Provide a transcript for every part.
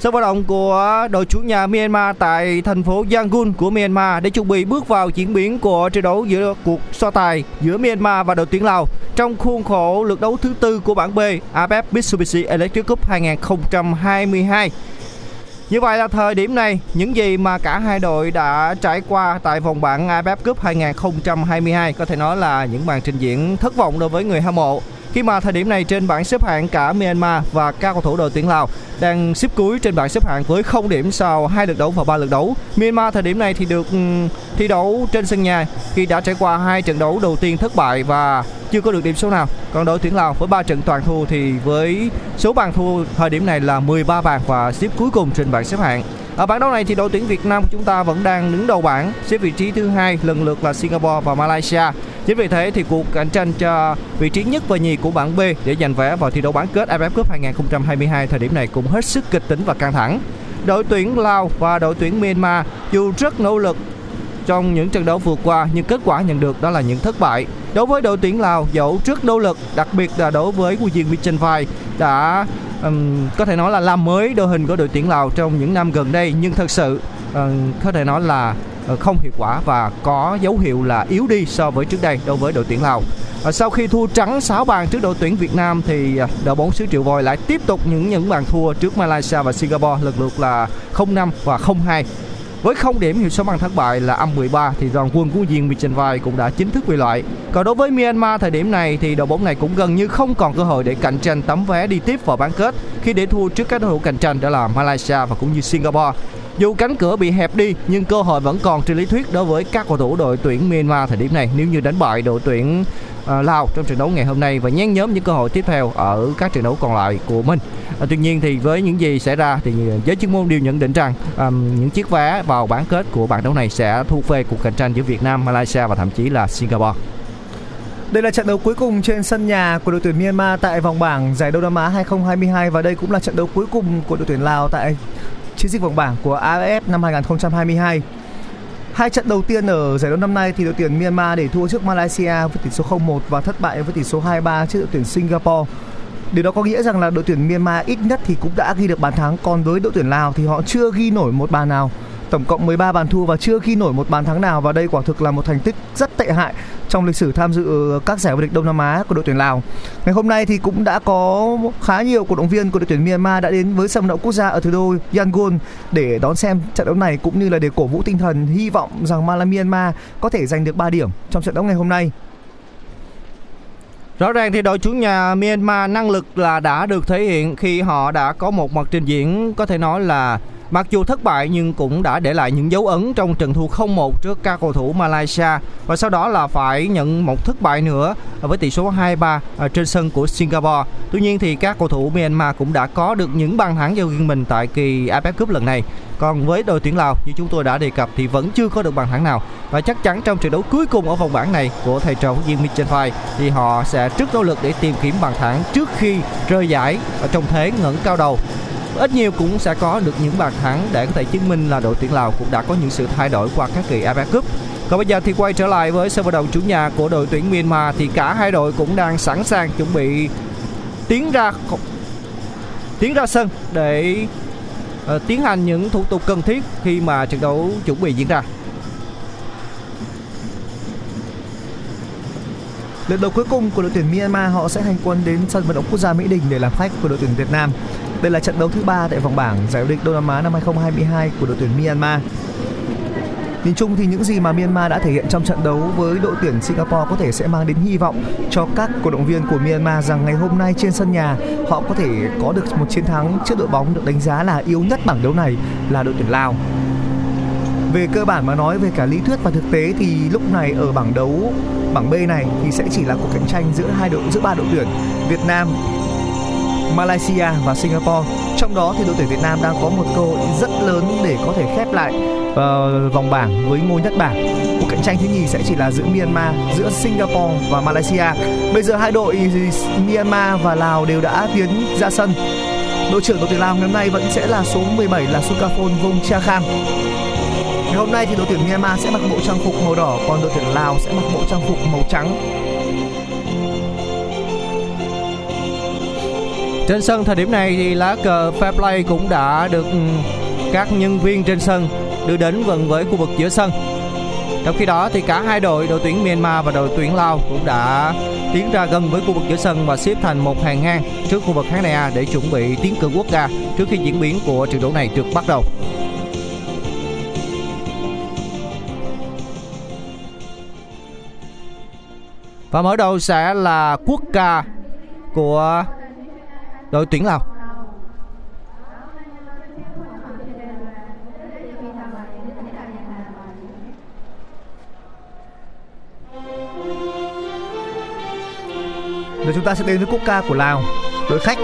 sân vận động của đội chủ nhà Myanmar tại thành phố Yangon của Myanmar để chuẩn bị bước vào diễn biến của trận đấu giữa cuộc so tài giữa Myanmar và đội tuyển Lào trong khuôn khổ lượt đấu thứ tư của bảng B AFF Mitsubishi Electric Cup 2022. Như vậy là thời điểm này, những gì mà cả hai đội đã trải qua tại vòng bảng AFF Cup 2022 có thể nói là những màn trình diễn thất vọng đối với người hâm mộ. Khi mà thời điểm này trên bảng xếp hạng cả Myanmar và các cầu thủ đội tuyển Lào đang xếp cuối trên bảng xếp hạng với 0 điểm sau hai lượt đấu và ba lượt đấu. Myanmar thời điểm này thì được ừ, thi đấu trên sân nhà khi đã trải qua hai trận đấu đầu tiên thất bại và chưa có được điểm số nào. Còn đội tuyển Lào với 3 trận toàn thua thì với số bàn thua thời điểm này là 13 bàn và xếp cuối cùng trên bảng xếp hạng. Ở bảng đấu này thì đội tuyển Việt Nam của chúng ta vẫn đang đứng đầu bảng, xếp vị trí thứ hai lần lượt là Singapore và Malaysia. Chính vì thế thì cuộc cạnh tranh cho vị trí nhất và nhì của bảng B để giành vé vào thi đấu bán kết AFF Cup 2022 thời điểm này cũng hết sức kịch tính và căng thẳng. Đội tuyển Lào và đội tuyển Myanmar dù rất nỗ lực trong những trận đấu vừa qua nhưng kết quả nhận được đó là những thất bại. Đối với đội tuyển Lào dẫu rất nỗ lực, đặc biệt là đối với huấn luyện viên Vai đã um, có thể nói là làm mới đội hình của đội tuyển Lào trong những năm gần đây nhưng thật sự ờ, có thể nói là ờ, không hiệu quả và có dấu hiệu là yếu đi so với trước đây đối với đội tuyển Lào. Và sau khi thua trắng 6 bàn trước đội tuyển Việt Nam thì ờ, đội bóng xứ Triệu Voi lại tiếp tục những những bàn thua trước Malaysia và Singapore lần lượt là 0-5 và 0-2. Với không điểm hiệu số bàn thất bại là âm 13 thì đoàn quân của viên Michenvai cũng đã chính thức bị loại. Còn đối với Myanmar, thời điểm này thì đội bóng này cũng gần như không còn cơ hội để cạnh tranh tấm vé đi tiếp vào bán kết khi để thua trước các đối thủ cạnh tranh đó là Malaysia và cũng như Singapore. Dù cánh cửa bị hẹp đi nhưng cơ hội vẫn còn trên lý thuyết đối với các cầu thủ đội tuyển Myanmar thời điểm này nếu như đánh bại đội tuyển ờ, Lào trong trận đấu ngày hôm nay và nhen nhóm những cơ hội tiếp theo ở các trận đấu còn lại của mình. À, tuy nhiên thì với những gì xảy ra thì ờ, giới chuyên môn đều nhận định rằng ừm, những chiếc vé vào bán kết của bảng đấu này sẽ thuộc về cuộc cạnh tranh giữa Việt Nam, Malaysia và thậm chí là Singapore. Đây là trận đấu cuối cùng trên sân nhà của đội tuyển Myanmar tại vòng bảng giải Đông Nam Á 2022 và đây cũng là trận đấu cuối cùng của đội tuyển Lào tại chiến dịch vòng bảng của AFF năm 2022. Hai trận đầu tiên ở giải đấu năm nay thì đội tuyển Myanmar để thua trước Malaysia với tỷ số 0-1 và thất bại với tỷ số 2-3 trước đội tuyển Singapore. Điều đó có nghĩa rằng là đội tuyển Myanmar ít nhất thì cũng đã ghi được bàn thắng, còn với đội tuyển Lào thì họ chưa ghi nổi một bàn nào. Tổng cộng 13 bàn thua và chưa ghi nổi một bàn thắng nào và đây quả thực là một thành tích rất tệ hại trong lịch sử tham dự các giải vô địch Đông Nam Á của đội tuyển Lào. Ngày hôm nay thì cũng đã có khá nhiều cổ động viên của đội tuyển Myanmar đã đến với sân vận động quốc gia ở thủ đô Yangon để đón xem trận đấu này, cũng như là để cổ vũ tinh thần hy vọng rằng Mala Myanmar có thể giành được 3 điểm trong trận đấu ngày hôm nay. Rõ ràng thì đội chủ nhà Myanmar năng lực là đã được thể hiện khi họ đã có một mặt trình diễn có thể nói là mặc dù thất bại nhưng cũng đã để lại những dấu ấn trong trận thua 0-1 trước các cầu thủ Malaysia và sau đó là phải nhận một thất bại nữa với tỷ số 2-3 à, trên sân của Singapore. Tuy nhiên thì các cầu thủ Myanmar cũng đã có được những bàn thắng cho riêng mình tại kỳ AFF Cup lần này. Còn với đội tuyển Lào, như chúng tôi đã đề cập thì vẫn chưa có được bàn thắng nào và chắc chắn trong trận đấu cuối cùng ở vòng bảng này của thầy trò huấn luyện viên Mitchell Phai thì họ sẽ rất nỗ lực để tìm kiếm bàn thắng trước khi rơi giải ở trong thế ngẩng cao đầu ít nhiều cũng sẽ có được những bàn thắng để có thể chứng minh là đội tuyển Lào cũng đã có những sự thay đổi qua các kỳ AFF Cup. Còn bây giờ thì quay trở lại với sân vận động chủ nhà của đội tuyển Myanmar thì cả hai đội cũng đang sẵn sàng chuẩn bị tiến ra tiến ra sân để uh, tiến hành những thủ tục cần thiết khi mà trận đấu chuẩn bị diễn ra. Lượt đấu cuối cùng của đội tuyển Myanmar họ sẽ hành quân đến sân vận động quốc gia Mỹ Đình để làm khách của đội tuyển Việt Nam. Đây là trận đấu thứ ba tại vòng bảng giải vô địch Đông Nam Á năm 2022 của đội tuyển Myanmar. Nhìn chung thì những gì mà Myanmar đã thể hiện trong trận đấu với đội tuyển Singapore có thể sẽ mang đến hy vọng cho các cổ động viên của Myanmar rằng ngày hôm nay trên sân nhà họ có thể có được một chiến thắng trước đội bóng được đánh giá là yếu nhất bảng đấu này là đội tuyển Lào. Về cơ bản mà nói về cả lý thuyết và thực tế thì lúc này ở bảng đấu bảng B này thì sẽ chỉ là cuộc cạnh tranh giữa hai đội giữa ba đội tuyển Việt Nam, Malaysia và Singapore. Trong đó thì đội tuyển Việt Nam đang có một cơ hội rất lớn để có thể khép lại uh, vòng bảng với ngôi nhất bảng. Cuộc cạnh tranh thứ nhì sẽ chỉ là giữa Myanmar, giữa Singapore và Malaysia. Bây giờ hai đội Myanmar và Lào đều đã tiến ra sân. Đội trưởng đội tuyển Lào ngày hôm nay vẫn sẽ là số 17 là Sukaphon Vongchakham. Ngày hôm nay thì đội tuyển Myanmar sẽ mặc bộ trang phục màu đỏ, còn đội tuyển Lào sẽ mặc bộ trang phục màu trắng. Trên sân thời điểm này thì lá cờ fair play cũng đã được ừ, các nhân viên trên sân đưa đến gần với khu vực giữa sân. Trong khi đó thì cả hai đội, đội tuyển Myanmar và đội tuyển Lào cũng đã tiến ra gần với khu vực giữa sân và xếp thành một hàng ngang trước khu vực khán đài A để chuẩn bị tiến cử quốc ca trước khi diễn biến của trận đấu này được bắt đầu. Và mở đầu sẽ là quốc ca của đội tuyển Lào. Rồi chúng ta sẽ đến với quốc ca của Lào, đội khách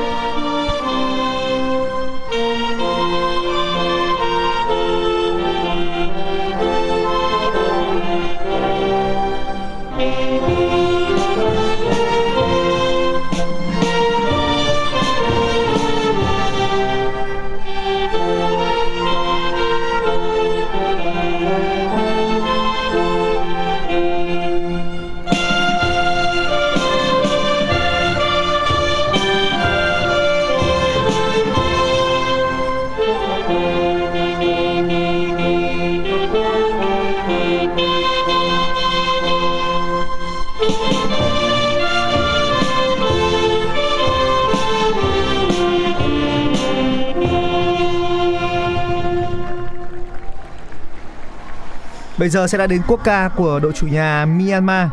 Bây giờ sẽ đã đến quốc ca của đội chủ nhà Myanmar.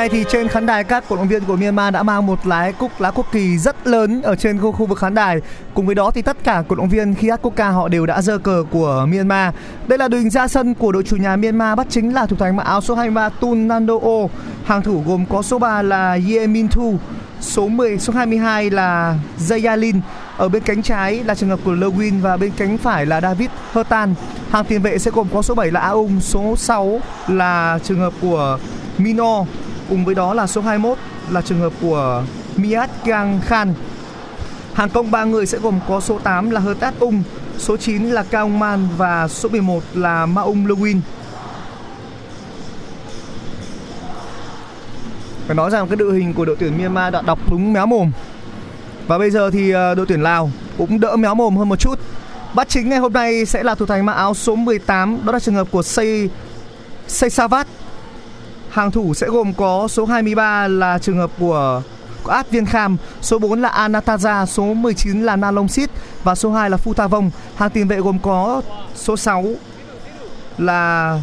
Nay thì trên khán đài các cổ động viên của Myanmar đã mang một lá cúc lá quốc kỳ rất lớn ở trên khu, khu vực khán đài. Cùng với đó thì tất cả cổ động viên khi hát quốc ca họ đều đã giơ cờ của Myanmar. Đây là đội hình ra sân của đội chủ nhà Myanmar bắt chính là thủ thành mặc áo số 23 Tun Nando O. Hàng thủ gồm có số 3 là Ye Min Thu, Số 10, số 22 là Zayalin. Ở bên cánh trái là trường hợp của Lewin và bên cánh phải là David Hertan. Hàng tiền vệ sẽ gồm có số 7 là Aung, số 6 là trường hợp của Mino. Cùng với đó là số 21 là trường hợp của Miat Kang Khan. Hàng công ba người sẽ gồm có số 8 là Hertat Ung, số 9 là Cao Man và số 11 là Maung Lewin. Phải nói rằng cái đội hình của đội tuyển Myanmar đã đọc đúng méo mồm. Và bây giờ thì ờ, đội tuyển Lào cũng đỡ méo mồm hơn một chút. Bắt chính ngày hôm nay sẽ là thủ thành mặc áo số 18, đó là trường hợp của Say Say Savat. Hàng thủ sẽ gồm có số 23 là trường hợp của Át Viên Kham, số 4 là Anataza, số 19 là Na Sit và số 2 là Futavong. Hàng tiền vệ gồm có số 6 là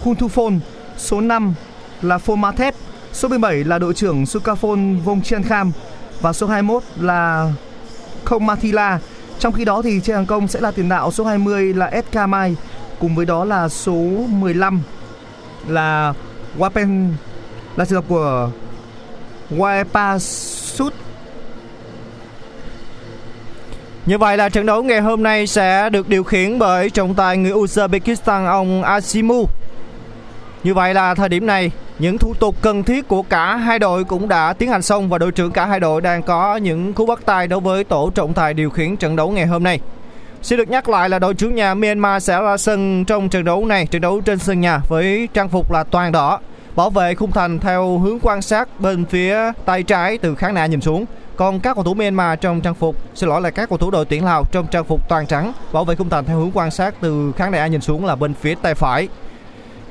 Hun số 5 là Fomathep, số 17 là đội trưởng Sukafon Vong Chen Kham và số 21 là Không Mathila. Trong khi đó thì trên hàng công sẽ là tiền đạo số 20 là SK Mai cùng với đó là số 15 là Wapen là trường hợp của Waipasut Như vậy là trận đấu ngày hôm nay sẽ được điều khiển bởi trọng tài người Uzbekistan, ông Asimu. Như vậy là thời điểm này, những thủ tục cần thiết của cả hai đội cũng đã tiến hành xong và đội trưởng cả hai đội đang có những cú bắt tay đối với tổ trọng tài điều khiển trận đấu ngày hôm nay. Xin được nhắc lại là đội chủ nhà Myanmar sẽ ra sân trong trận đấu này, trận đấu trên sân nhà với trang phục là toàn đỏ, bảo vệ khung thành theo hướng quan sát bên phía tay trái từ khán đài nhìn xuống. Còn các cầu thủ Myanmar trong trang phục, xin lỗi là các cầu thủ đội tuyển Lào trong trang phục toàn trắng, bảo vệ khung thành theo hướng quan sát từ khán đài nhìn xuống là bên phía tay phải.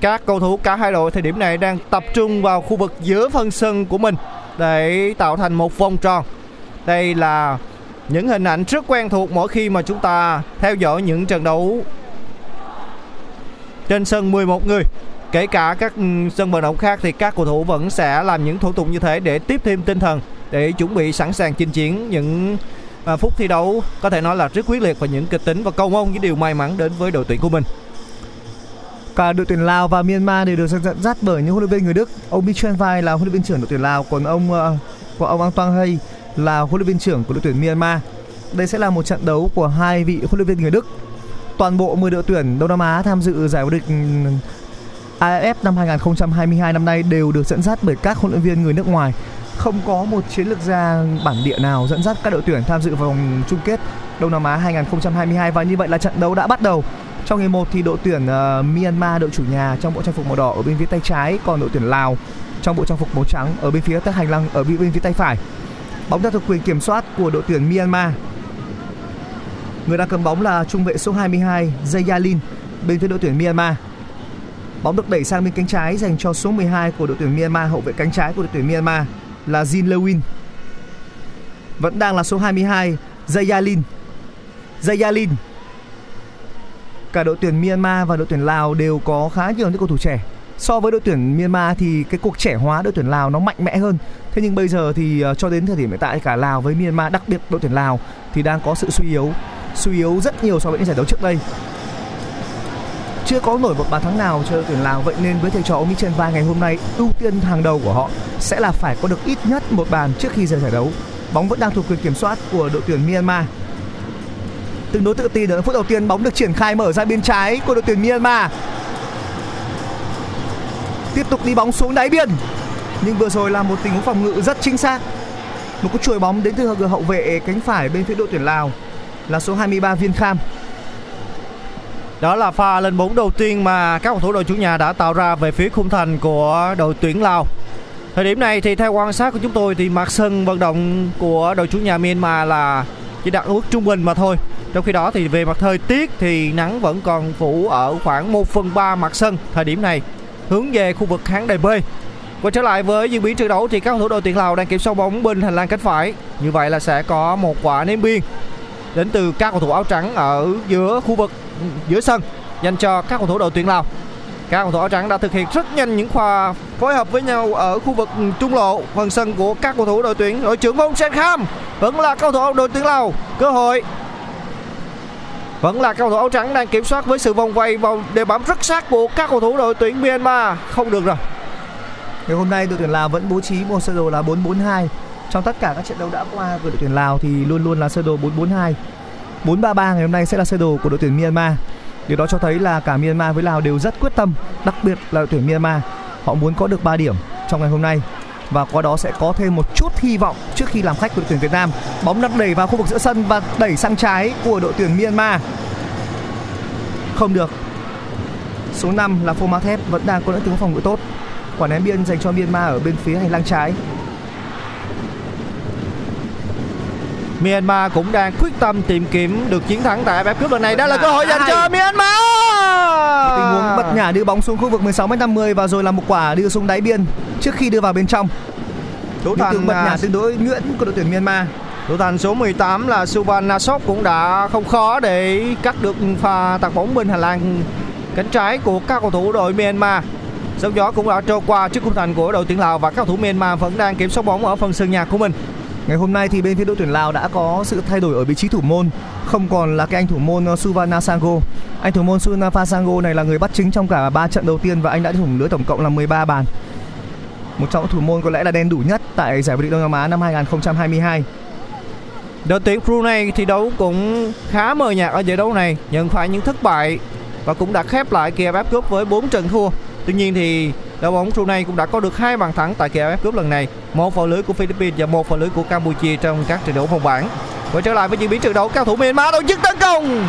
Các cầu thủ cả hai đội thời điểm này đang tập trung vào khu vực giữa phân sân của mình để tạo thành một vòng tròn. Đây là những hình ảnh rất quen thuộc mỗi khi mà chúng ta theo dõi những trận đấu trên sân 11 người. Kể cả các ừ, sân vận động khác thì các cầu thủ vẫn sẽ làm những thủ tục như thế để tiếp thêm tinh thần để chuẩn bị sẵn sàng chinh chiến những à, phút thi đấu có thể nói là rất quyết liệt và những kịch tính và cầu mong những điều may mắn đến với đội tuyển của mình. Cả đội tuyển Lào và Myanmar đều được dẫn dắt bởi những huấn luyện viên người Đức. Ông Michel Vai là huấn luyện viên trưởng đội tuyển Lào, còn ông ờ, của ông Antoine Hay là huấn luyện viên trưởng của đội tuyển Myanmar. Đây sẽ là một trận đấu của hai vị huấn luyện viên người Đức. Toàn bộ 10 đội tuyển Đông Nam Á tham dự giải vô địch ừ, AFF năm 2022 năm nay đều được dẫn dắt bởi các huấn luyện viên người nước ngoài. Không có một chiến lược gia bản địa nào dẫn dắt các đội tuyển tham dự vòng chung kết Đông Nam Á 2022 và như vậy là trận đấu đã bắt đầu. Trong ngày 1 thì đội tuyển uh, Myanmar đội chủ nhà trong bộ trang phục màu đỏ ở bên phía tay trái, còn đội tuyển Lào trong bộ trang phục màu trắng ở bên phía tay hành lang ở bên phía tay phải. Bóng đã thuộc quyền kiểm soát của đội tuyển Myanmar. Người đang cầm bóng là trung vệ số 22 Zayalin bên phía đội tuyển Myanmar. Bóng được đẩy sang bên cánh trái dành cho số 12 của đội tuyển Myanmar, hậu vệ cánh trái của đội tuyển Myanmar là Jin Lewin. Vẫn đang là số 22 Zayalin. Zayalin. Cả đội tuyển Myanmar và đội tuyển Lào đều có khá nhiều những cầu thủ trẻ. So với đội tuyển Myanmar thì cái cuộc trẻ hóa đội tuyển Lào nó mạnh mẽ hơn. Thế nhưng bây giờ thì ờ, cho đến thời điểm hiện tại cả Lào với Myanmar, đặc biệt đội tuyển Lào thì đang có sự suy yếu, suy yếu rất nhiều so với những giải đấu trước đây chưa có nổi một bàn thắng nào cho đội tuyển Lào vậy nên với thầy trò ông Michel Vai ngày hôm nay ưu tiên hàng đầu của họ sẽ là phải có được ít nhất một bàn trước khi rời giải đấu. Bóng vẫn đang thuộc quyền kiểm soát của đội tuyển Myanmar. Tương đối tự tin ở phút đầu tiên bóng được triển khai mở ra bên trái của đội tuyển Myanmar. Tiếp tục đi bóng xuống đáy biên. Nhưng vừa rồi là một tình huống phòng ngự rất chính xác. Một cú chuồi bóng đến từ hậu vệ cánh phải bên phía đội tuyển Lào là số 23 Viên Kham. Đó là pha lên bóng đầu tiên mà các cầu thủ đội chủ nhà đã tạo ra về phía khung thành của đội tuyển Lào. Thời điểm này thì theo quan sát của chúng tôi thì mặt sân vận động của đội chủ nhà Myanmar là chỉ đạt mức trung bình mà thôi. Trong khi đó thì về mặt thời tiết thì nắng vẫn còn phủ ở khoảng 1 phần 3 mặt sân thời điểm này hướng về khu vực khán đài B. Quay trở lại với diễn biến trận đấu thì các cầu thủ đội tuyển Lào đang kiểm soát bóng bên hành lang cánh phải. Như vậy là sẽ có một quả ném biên đến từ các cầu thủ áo trắng ở giữa khu vực, giữa sân, dành cho các cầu thủ đội tuyển Lào. Các cầu thủ áo trắng đã thực hiện rất nhanh những pha phối hợp với nhau ở khu vực trung lộ, phần sân của các cầu thủ đội tuyển, đội trưởng Vong Sen Kham vẫn là cầu thủ đội tuyển Lào cơ hội vẫn là cầu thủ áo trắng đang kiểm soát với sự vòng vây vào để bám rất sát của các cầu thủ đội tuyển Myanmar không được rồi Ngày hôm nay đội tuyển Lào vẫn bố trí một sơ đồ là 442 Trong tất cả các trận đấu đã qua của đội tuyển Lào thì luôn luôn là sơ đồ 442. 433 ngày hôm nay sẽ là sơ đồ của đội tuyển Myanmar. Điều đó cho thấy là cả Myanmar với Lào đều rất quyết tâm, đặc biệt là đội tuyển Myanmar. Họ muốn có được 3 điểm trong ngày hôm nay và qua đó sẽ có thêm một chút hy vọng trước khi làm khách của đội tuyển Việt Nam. Bóng được đẩy vào khu vực giữa sân và đẩy sang trái của đội tuyển Myanmar. Không được. Số 5 là Phô Ma Thép vẫn đang có những tiếng phòng ngự tốt. Quả ném biên dành cho Myanmar ở bên phía hành lang trái. Myanmar cũng đang quyết tâm tìm kiếm được chiến thắng tại AFF Cup lần này. Đó là cơ hội dành cho Myanmar. Tình huống bật nhả đưa bóng xuống khu vực 16m50 và rồi là một quả đưa xuống đáy biên trước khi đưa vào bên trong. Thủ thành bật à, nhả tương đối nhuyễn của đội tuyển Myanmar. thủ thành số 18 là Suvan Nasop cũng đã không khó để cắt được pha tạt bóng bên hành lang cánh trái của các cầu thủ đội Myanmar. Sóng gió cũng đã trôi qua trước khung thành của đội tuyển Lào và các cầu thủ Myanmar vẫn đang kiểm soát bóng ở phần sân nhà của mình. Ngày hôm nay thì bên phía đội tuyển Lào đã có sự thay đổi ở vị trí thủ môn, không còn là cái anh thủ môn ờ, Suvana Sango. Anh thủ môn Suvana Sango này là người bắt chính trong cả 3 trận đầu tiên và anh đã thủng lưới tổng cộng là 13 bàn. Một trong những thủ môn có lẽ là đen đủ nhất tại giải vô địch Đông Nam Á năm 2022. Đội tuyển Brunei thi đấu cũng khá mờ nhạt ở giải đấu này, nhận phải những thất bại và cũng đã khép lại kỳ AFF Cup với 4 trận thua. Tuy nhiên thì đội bóng Brunei cũng đã có được hai bàn thắng tại kỳ AFF Cup lần này, một vào lưới của Philippines và một vào lưới của Campuchia trong các trận đấu vòng bảng. Quay trở lại với diễn biến trận đấu, cao thủ Myanmar tổ chức tấn công.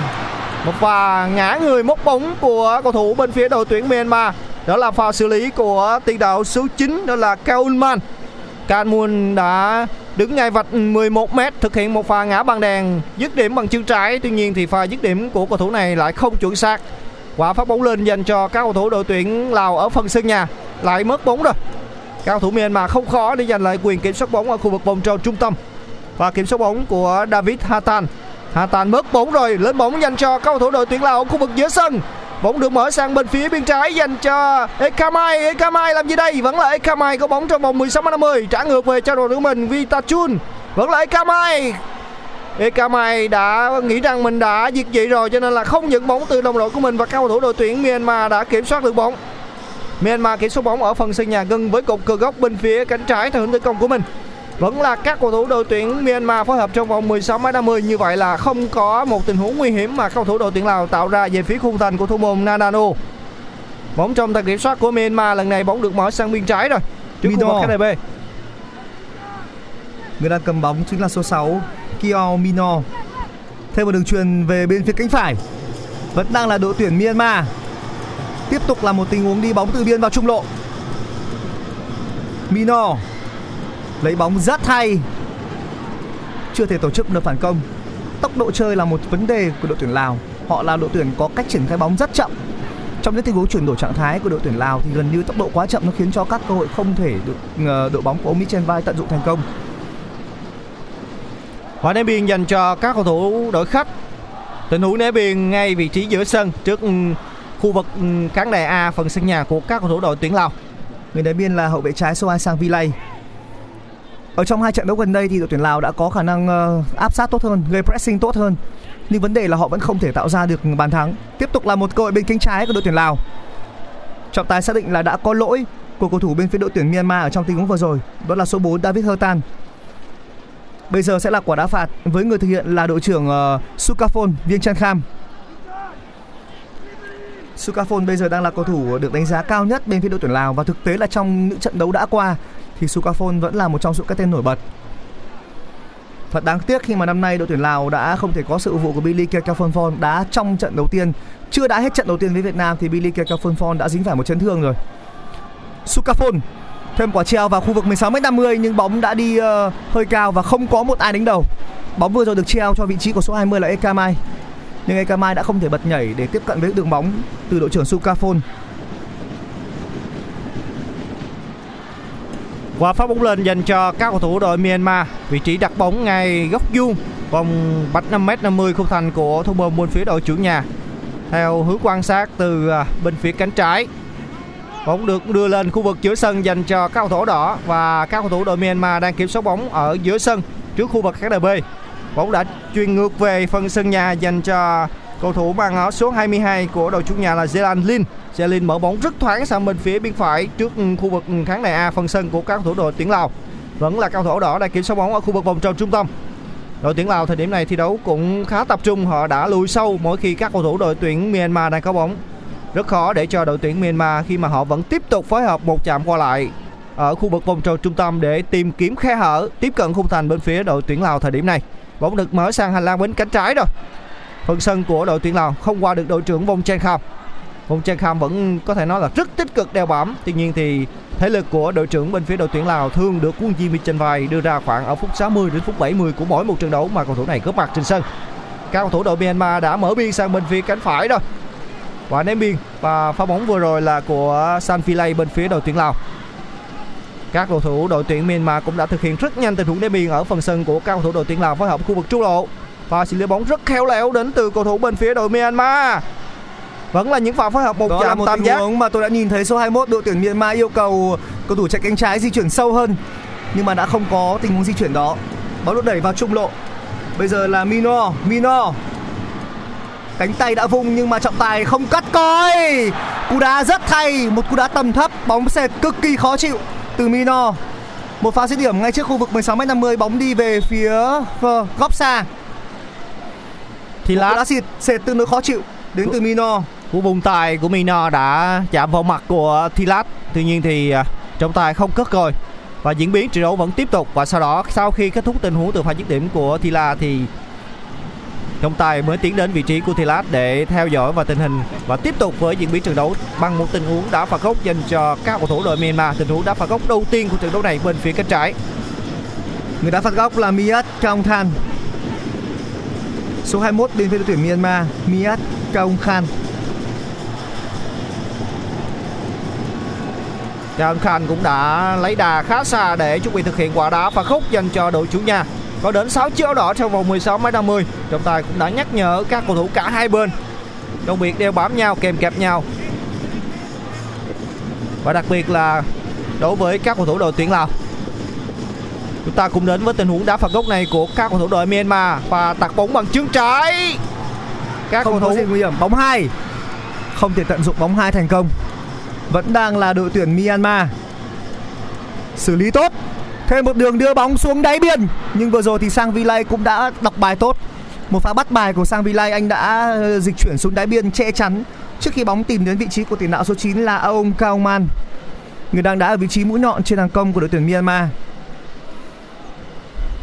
Một pha ngã người móc bóng của cầu thủ bên phía đội tuyển Myanmar. Đó là pha xử lý của tiền đạo số 9 đó là Kaunman. Kaunman đã đứng ngay vạch 11 m thực hiện một pha ngã bằng đèn dứt điểm bằng chân trái tuy nhiên thì pha dứt điểm của cầu thủ này lại không chuẩn xác quả phát bóng lên dành cho các cầu thủ đội tuyển Lào ở phần sân nhà lại mất bóng rồi. Cao thủ Myanmar không khó để giành lại quyền kiểm soát bóng ở khu vực vòng tròn trung tâm. Và kiểm soát bóng của David Hatan Hatan mất bóng rồi, lên bóng dành cho cầu thủ đội tuyển Lào ở khu vực giữa sân. Bóng được mở sang bên phía bên trái dành cho Ekamai. Ekamai làm gì đây? Vẫn là Ekamai có bóng trong vòng 16 50 trả ngược về cho đội của mình Vitachun. Vẫn là Ekamai. Ekamai đã nghĩ rằng mình đã diệt dị rồi, cho nên là không nhận bóng từ đồng đội của mình và cầu thủ đội tuyển Myanmar đã kiểm soát được bóng. Myanmar kiểm soát bóng ở phần sân nhà gần với cột cờ góc bên phía cánh trái theo hướng tấn công của mình vẫn là các cầu thủ đội tuyển Myanmar phối hợp trong vòng 16 m 50 như vậy là không có một tình huống nguy hiểm mà cầu thủ đội tuyển Lào tạo ra về phía khung thành của thủ môn Nadano. Bóng trong tầm kiểm soát của Myanmar lần này bóng được mở sang bên trái rồi. Trước khu Mino. vực KDB. Người đang cầm bóng chính là số 6 Kyo Mino. Thêm một đường truyền về bên phía cánh phải. Vẫn đang là đội tuyển Myanmar. Tiếp tục là một tình huống đi bóng từ biên vào trung lộ. Mino lấy bóng rất hay. Chưa thể tổ chức được phản công. Tốc độ chơi là một vấn đề của đội tuyển Lào. Họ là đội tuyển có cách triển khai bóng rất chậm. Trong những tình huống chuyển đổi trạng thái của đội tuyển Lào thì gần như tốc độ quá chậm nó khiến cho các cơ hội không thể được ờ, đội bóng của ông Michel Vai tận dụng thành công. Quả ném biên dành cho các cầu thủ đội khách. Tình huống ném biên ngay vị trí giữa sân trước ừ, khu vực ừ, khán đài A phần sân nhà của các cầu thủ đội tuyển Lào. Người đá biên là hậu vệ trái Soai Sang Vilay. Ở trong hai trận đấu gần đây thì đội tuyển Lào đã có khả năng ờ, áp sát tốt hơn, gây pressing tốt hơn. Nhưng vấn đề là họ vẫn không thể tạo ra được bàn thắng. Tiếp tục là một cơ hội bên cánh trái của đội tuyển Lào. Trọng tài xác định là đã có lỗi của cầu thủ bên phía đội tuyển Myanmar ở trong tình huống vừa rồi. Đó là số 4 David Hertan. Bây giờ sẽ là quả đá phạt với người thực hiện là đội trưởng uh, Sukafon Vieng Chan Kham. Sukafon bây giờ đang là cầu thủ được đánh giá cao nhất bên phía đội tuyển Lào và thực tế là trong những trận đấu đã qua thì Sukafon vẫn là một trong số các tên nổi bật. Thật đáng tiếc khi mà năm nay đội tuyển Lào đã không thể có sự ủng hộ của Billy Kekafonfon đá trong trận đầu tiên. Chưa đã hết trận đầu tiên với Việt Nam thì Billy Kekafonfon đã dính phải một chấn thương rồi. Sukafon thêm quả treo vào khu vực 16m50 nhưng bóng đã đi uh, hơi cao và không có một ai đánh đầu. Bóng vừa rồi được treo cho vị trí của số 20 là Ekamai. Nhưng Ekamai đã không thể bật nhảy để tiếp cận với đường bóng từ đội trưởng Sukafon. Quả phát bóng lên dành cho các cầu thủ đội Myanmar. Vị trí đặt bóng ngay góc vuông, vòng bạch 5m50 khung thành của thủ môn bên phía đội chủ nhà. Theo hướng quan sát từ à, bên phía cánh trái. Bóng được đưa lên khu vực giữa sân dành cho các cầu thủ đỏ và các cầu thủ đội Myanmar đang kiểm soát bóng ở giữa sân trước khu vực khán đài B. Bóng đã truyền ngược về phần sân nhà dành cho cầu thủ mang áo số 22 của đội chủ nhà là Zelan Lin. Zelan mở bóng rất thoáng sang bên phía bên phải trước khu vực khán đài A, phần sân của các thủ đội tuyển Lào. vẫn là cao thủ đỏ đang kiểm soát bóng ở khu vực vòng tròn trung tâm đội tuyển Lào thời điểm này thi đấu cũng khá tập trung, họ đã lùi sâu mỗi khi các cầu thủ đội tuyển Myanmar đang có bóng rất khó để cho đội tuyển Myanmar khi mà họ vẫn tiếp tục phối hợp một chạm qua lại ở khu vực vòng tròn trung tâm để tìm kiếm khe hở tiếp cận khung thành bên phía đội tuyển Lào thời điểm này bóng được mở sang hành lang bên cánh trái rồi. Phần sân của đội tuyển Lào không qua được đội trưởng Vong Chen Kham. Vong Chen Kham vẫn có thể nói là rất tích cực đeo bám. Tuy nhiên thì thể lực của đội trưởng bên phía đội tuyển Lào thường được quân di trên vai đưa ra khoảng ở phút 60 đến phút 70 của mỗi một trận đấu mà cầu thủ này góp mặt trên sân. Các cầu thủ đội Myanmar đã mở biên sang bên phía cánh phải rồi. Và ném biên và pha bóng vừa rồi là của San Filay bên phía đội tuyển Lào các cầu thủ đội tuyển Myanmar cũng đã thực hiện rất nhanh tình huống ném biên ở phần sân của các cầu thủ đội tuyển Lào phối hợp khu vực trung lộ và xử lý bóng rất khéo léo đến từ cầu thủ bên phía đội Myanmar vẫn là những pha phối hợp một Đó chạm một tam giác mà tôi đã nhìn thấy số 21 đội tuyển Myanmar yêu cầu cầu thủ chạy cánh trái di chuyển sâu hơn nhưng mà đã không có tình huống di chuyển đó. Bóng được đẩy vào trung lộ. Bây giờ là Mino, Mino. Cánh tay đã vung nhưng mà trọng tài không cắt coi. Cú đá rất hay, một cú đá tầm thấp, bóng sệt cực kỳ khó chịu từ Mino. Một pha dứt điểm ngay trước khu vực 16m50 bóng đi về phía góc xa. thì cú lá đá xịt sệt tương đối khó chịu đến từ Mino. của vùng tài của Mino đã chạm vào mặt của Thilat tuy nhiên thì à, trọng tài không cất rồi và diễn biến trận đấu vẫn tiếp tục và sau đó sau khi kết thúc tình huống từ pha dứt điểm của Thila thì trọng tài mới tiến đến vị trí của Thilat để theo dõi và tình hình và tiếp tục với diễn biến trận đấu bằng một tình huống đá phạt góc dành cho các cầu thủ đội Myanmar tình huống đá phạt góc đầu tiên của trận đấu này bên phía cánh trái Người đá phạt góc là Miat Kaung Khan. Số 21 đến phía đội tuyển Myanmar, Miat Kaung Khan. John Khan cũng đã lấy đà khá xa để chuẩn bị thực hiện quả đá phạt góc dành cho đội chủ nhà. Có đến 6 chiếc áo đỏ trong vòng 16 m 50. Trọng tài cũng đã nhắc nhở các cầu thủ cả hai bên trong việc đeo bám nhau kèm kẹp nhau. Và đặc biệt là đối với các cầu thủ đội tuyển Lào. Chúng ta cùng đến với tình huống đá phạt góc này của các cầu thủ đội Myanmar và tạt bóng bằng chân trái. Các cầu thủ nguy hiểm. Bóng 2. Không thể tận dụng bóng 2 thành công. Vẫn đang là đội tuyển Myanmar. Xử lý tốt. Thêm một đường đưa bóng xuống đáy biên. Nhưng vừa rồi thì Sang Vilay cũng đã đọc bài tốt. Một pha bắt bài của Sang Vilay anh đã ờ, dịch chuyển xuống đáy biên che chắn trước khi bóng tìm đến vị trí của tiền đạo số 9 là Aung Kaoman Người đang đá ở vị trí mũi nhọn trên hàng công của đội tuyển Myanmar.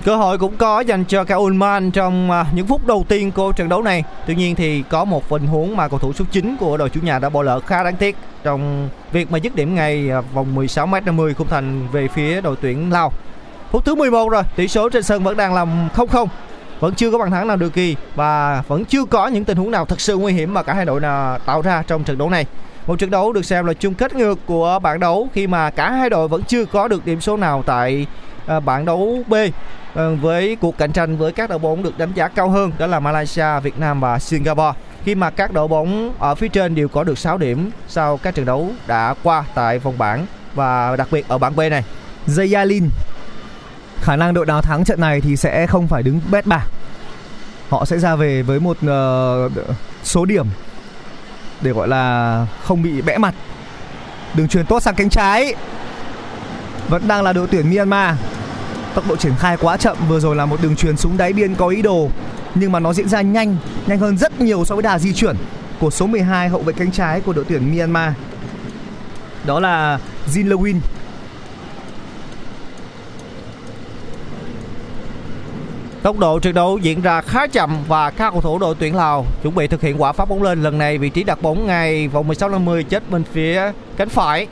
Cơ hội cũng có dành cho cả Ulman trong à, những phút đầu tiên của trận đấu này. Tuy nhiên thì có một tình huống mà cầu thủ số 9 của đội chủ nhà đã bỏ lỡ khá đáng tiếc trong việc mà dứt điểm ngay à, vòng 16m50 khung thành về phía đội tuyển Lào. Phút thứ 11 rồi, tỷ số trên sân vẫn đang là 0-0. Vẫn chưa có bàn thắng nào được ghi và vẫn chưa có những tình huống nào thật sự nguy hiểm mà cả hai đội nào tạo ra trong trận đấu này. Một trận đấu được xem là chung kết ngược của bảng đấu khi mà cả hai đội vẫn chưa có được điểm số nào tại à, bảng đấu B Vâng, với cuộc cạnh tranh với các đội bóng được đánh giá cao hơn đó là Malaysia, Việt Nam và Singapore. Khi mà các đội bóng ở phía trên đều có được 6 điểm sau các trận đấu đã qua tại vòng bảng và đặc biệt ở bảng B này. Zayalin khả năng đội nào thắng trận này thì sẽ không phải đứng bét bảng họ sẽ ra về với một uh, số điểm để gọi là không bị bẽ mặt đường truyền tốt sang cánh trái vẫn đang là đội tuyển Myanmar tốc độ triển khai quá chậm, vừa rồi là một đường truyền súng đáy biên có ý đồ. Nhưng mà nó diễn ra nhanh nhanh hơn rất nhiều so với đà di chuyển của số 12 hậu vệ cánh trái của đội tuyển Myanmar. Đó là Jin Lewin Tốc độ trận đấu diễn ra khá chậm và các cầu thủ đội tuyển Lào chuẩn bị thực hiện quả phát bóng lên. Lần này vị trí đặt bóng ngay vòng 16-50 chết bên phía cánh phải.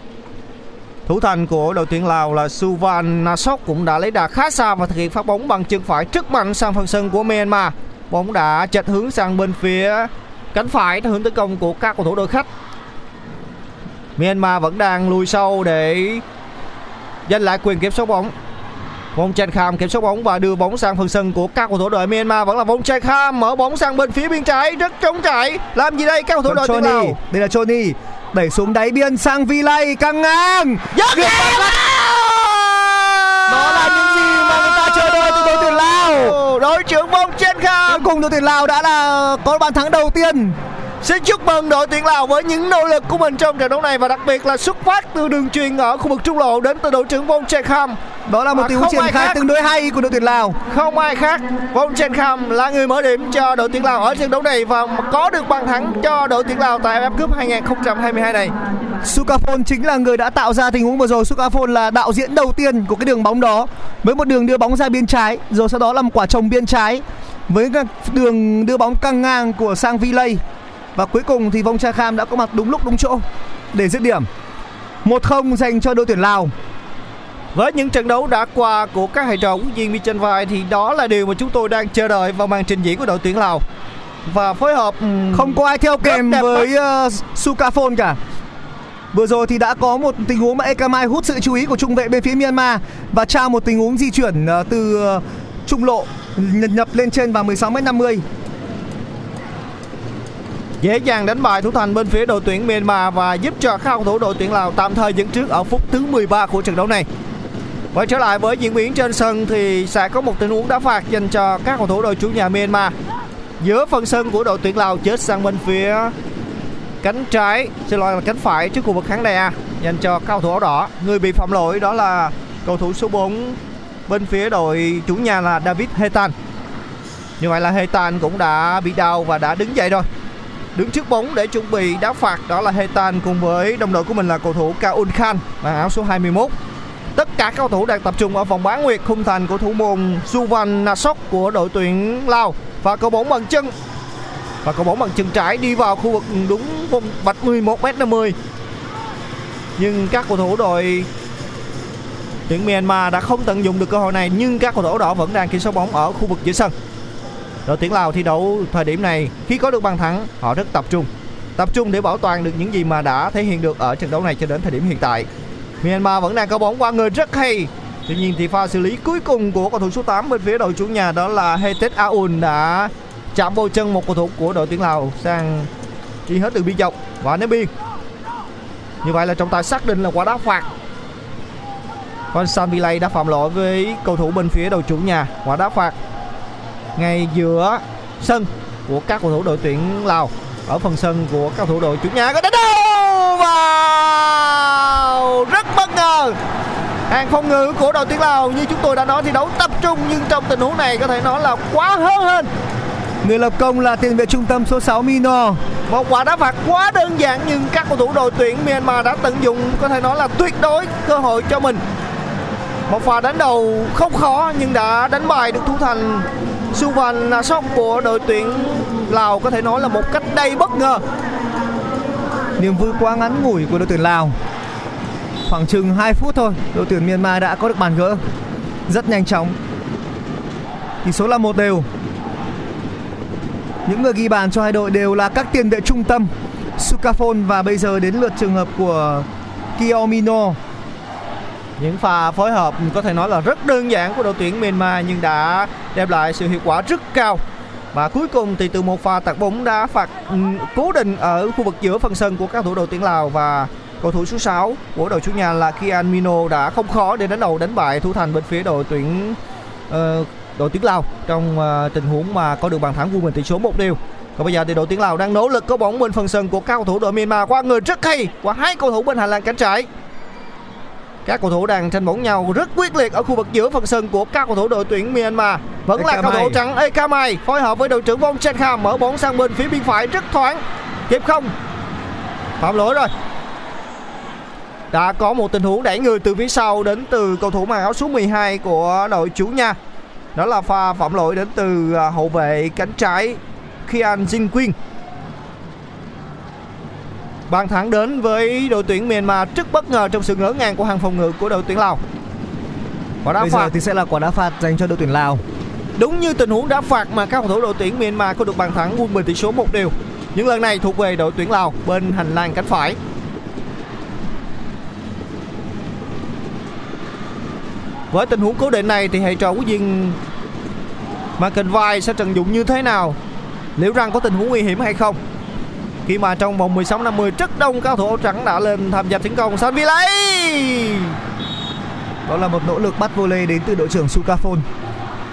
Thủ thành của đội tuyển Lào là Suvan Nasok cũng đã lấy đà khá xa và thực hiện phát bóng bằng chân phải trước mạnh sang phần sân của Myanmar. Bóng đã chệch hướng sang bên phía cánh phải theo hướng tấn công của các cầu thủ đội khách. Myanmar vẫn đang lùi sâu để giành lại quyền kiểm soát bóng. Vong Chen Kham kiểm soát bóng và đưa bóng sang phần sân của các cầu thủ đội Myanmar vẫn là Vong Chen Kham mở bóng sang bên phía biên trái rất trống trải. Làm gì đây các cầu thủ đội tuyển Lào? đây là Johnny đẩy xuống đáy biên sang Vilay căng ngang. Dứt điểm! Đó là những gì mà người ta chờ đợi từ đội tuyển Lào. Đội trưởng Chen Kham Cuối cùng đội tuyển Lào đã là có bàn thắng đầu tiên Xin chúc mừng đội tuyển Lào với những nỗ lực của mình trong trận đấu này và đặc biệt là xuất phát từ đường truyền ở khu vực trung lộ đến từ đội trưởng Vong Chen Kham. Đó là một tình huống triển ai khai khác. tương đối hay của đội tuyển Lào. Không ai khác, Vong Chen Kham là người mở điểm cho đội tuyển Lào ở trận đấu này và có được bàn thắng cho đội tuyển Lào tại AFF Cup 2022 này. Sukafon chính là người đã tạo ra tình huống vừa rồi. Sukafon là đạo diễn đầu tiên của cái đường bóng đó với một đường đưa bóng ra biên trái, rồi sau đó là một quả trồng biên trái với đường đưa bóng căng ngang của Sang Villay và cuối cùng thì Vong Cha Kham đã có mặt đúng lúc đúng chỗ để dứt điểm. 1-0 dành cho đội tuyển Lào. Với những trận đấu đã qua của các thầy trò quốc viên trên vai thì đó là điều mà chúng tôi đang chờ đợi vào màn trình diễn của đội tuyển Lào. Và phối hợp ừm, Không có ai theo kèm với uh, Sukafon cả. Vừa rồi thì đã có một tình huống mà Ekamai hút sự chú ý của trung vệ bên phía Myanmar và trao một tình huống di chuyển ờ, từ ờ, trung lộ nhập lên trên vào 16m50 dễ dàng đánh bại thủ thành bên phía đội tuyển Myanmar và giúp cho các cầu thủ đội tuyển Lào tạm thời dẫn trước ở phút thứ 13 của trận đấu này. Quay trở lại với diễn biến trên sân thì sẽ có một tình huống đá phạt dành cho các cầu thủ đội chủ nhà Myanmar. Giữa phần sân của đội tuyển Lào chết sang bên phía cánh trái, xin lỗi là cánh phải trước khu vực khán đài A dành cho cầu thủ áo đỏ. Người bị phạm lỗi đó là cầu thủ số 4 bên phía đội chủ nhà là David Hetan. Như vậy là Hetan cũng đã bị đau và đã đứng dậy rồi đứng trước bóng để chuẩn bị đá phạt, đó là Hetan cùng với đồng đội của mình là cầu thủ Kaun Khan, mang áo số 21 tất cả các cầu thủ đang tập trung ở vòng bán nguyệt khung thành của thủ môn Suvan Nasok của đội tuyển Lào và cầu bóng bằng chân. Và cầu bóng bằng chân trái đi vào khu vực đúng vùng vạch 11m50 nhưng các cầu thủ đội tuyển Myanmar đã không tận dụng được cơ hội này, nhưng các cầu thủ đỏ vẫn đang kiểm soát bóng ở khu vực giữa sân đội tuyển Lào thi đấu thời điểm này, khi có được bàn thắng, họ rất tập trung. Tập trung để bảo toàn được những gì mà đã thể hiện được ở trận đấu này cho đến thời điểm hiện tại. Myanmar vẫn đang có bóng qua người rất hay. Tuy nhiên thì pha xử lý cuối cùng của cầu thủ số 8 bên phía đội chủ nhà đó là Hetet Aoun đã chạm vào chân một cầu thủ của đội tuyển Lào sang đi hết từ biên dọc. Và ném biên như vậy là trọng tài xác định là quả đá phạt. Còn San Villay đã phạm lỗi với cầu thủ bên phía đội chủ nhà. Quả đá phạt ngay giữa sân của các cầu thủ đội tuyển Lào. Ở phần sân của các cầu thủ đội chủ nhà có đánh đâu vào! Rất bất ngờ. Hàng phòng ngự của đội tuyển Lào như chúng tôi đã nói thi đấu tập trung nhưng trong tình huống này có thể nói là quá hơn hơn Người lập công là tiền vệ trung tâm số 6 Mino. một quả đá phạt quá đơn giản nhưng các cầu thủ đội tuyển Myanmar đã tận dụng có thể nói là tuyệt đối cơ hội cho mình. Một pha đánh đầu không khó nhưng đã đánh bại được thủ thành Suvan Nasok của đội tuyển Lào có thể nói là một cách đầy bất ngờ Niềm vui quá ngắn ngủi của đội tuyển Lào. Khoảng chừng 2 phút thôi, đội tuyển Myanmar đã có được bàn gỡ. Rất nhanh chóng. Tỷ số là một đều. Những người ghi bàn cho hai đội đều là các tiền vệ trung tâm Sukafon và bây giờ đến lượt trường hợp của Kiomino. những pha phối hợp có thể nói là rất đơn giản của đội tuyển Myanmar nhưng đã đem lại sự hiệu quả rất cao. Và cuối cùng thì từ một pha tạt bóng đá phạt ừ, cố định ở khu vực giữa phần sân của các thủ đội tuyển Lào và cầu thủ số 6 của đội chủ nhà là Kian Mino đã không khó để đánh đầu đánh bại thủ thành bên phía đội tuyển ờ, đội tuyển Lào trong ờ, tình huống mà có được bàn thắng vui mình tỷ số một điều còn bây giờ thì đội tuyển Lào đang nỗ lực có bóng bên phần sân của các cầu thủ đội Myanmar. Qua người rất hay, qua hai cầu thủ bên hành lang cánh trái các cầu thủ đang tranh bóng nhau rất quyết liệt ở khu vực giữa phần sân của các cầu thủ đội tuyển Myanmar. Vẫn là cầu thủ trắng Ekamai phối hợp với đội trưởng Vong Chen Kham mở bóng sang bên phía biên phải rất thoáng. Kịp không? Phạm lỗi rồi. Đã có một tình huống đẩy người từ phía sau đến từ cầu thủ mang áo số 12 của đội chủ nhà. Đó là pha phạm lỗi đến từ à, hậu vệ cánh trái Kian Jin Quyên bàn thắng đến với đội tuyển Myanmar rất bất ngờ trong sự ngỡ ngàng của hàng phòng ngự của đội tuyển Lào. Và đá Bây phạt. giờ thì sẽ là quả đá phạt dành cho đội tuyển Lào. đúng như tình huống đá phạt mà các cầu thủ đội tuyển Myanmar có được bàn thắng quân bình tỷ số một điều những lần này thuộc về đội tuyển Lào bên hành lang cánh phải. Với tình huống cố định này thì thầy trò của viên McIntyre sẽ tận dụng như thế nào? Liệu rằng có tình huống nguy hiểm hay không khi mà trong vòng 16 50 rất đông cao thủ áo trắng đã lên tham gia tấn công San Villay Đó là một nỗ lực bắt volley đến từ đội trưởng Sukafon.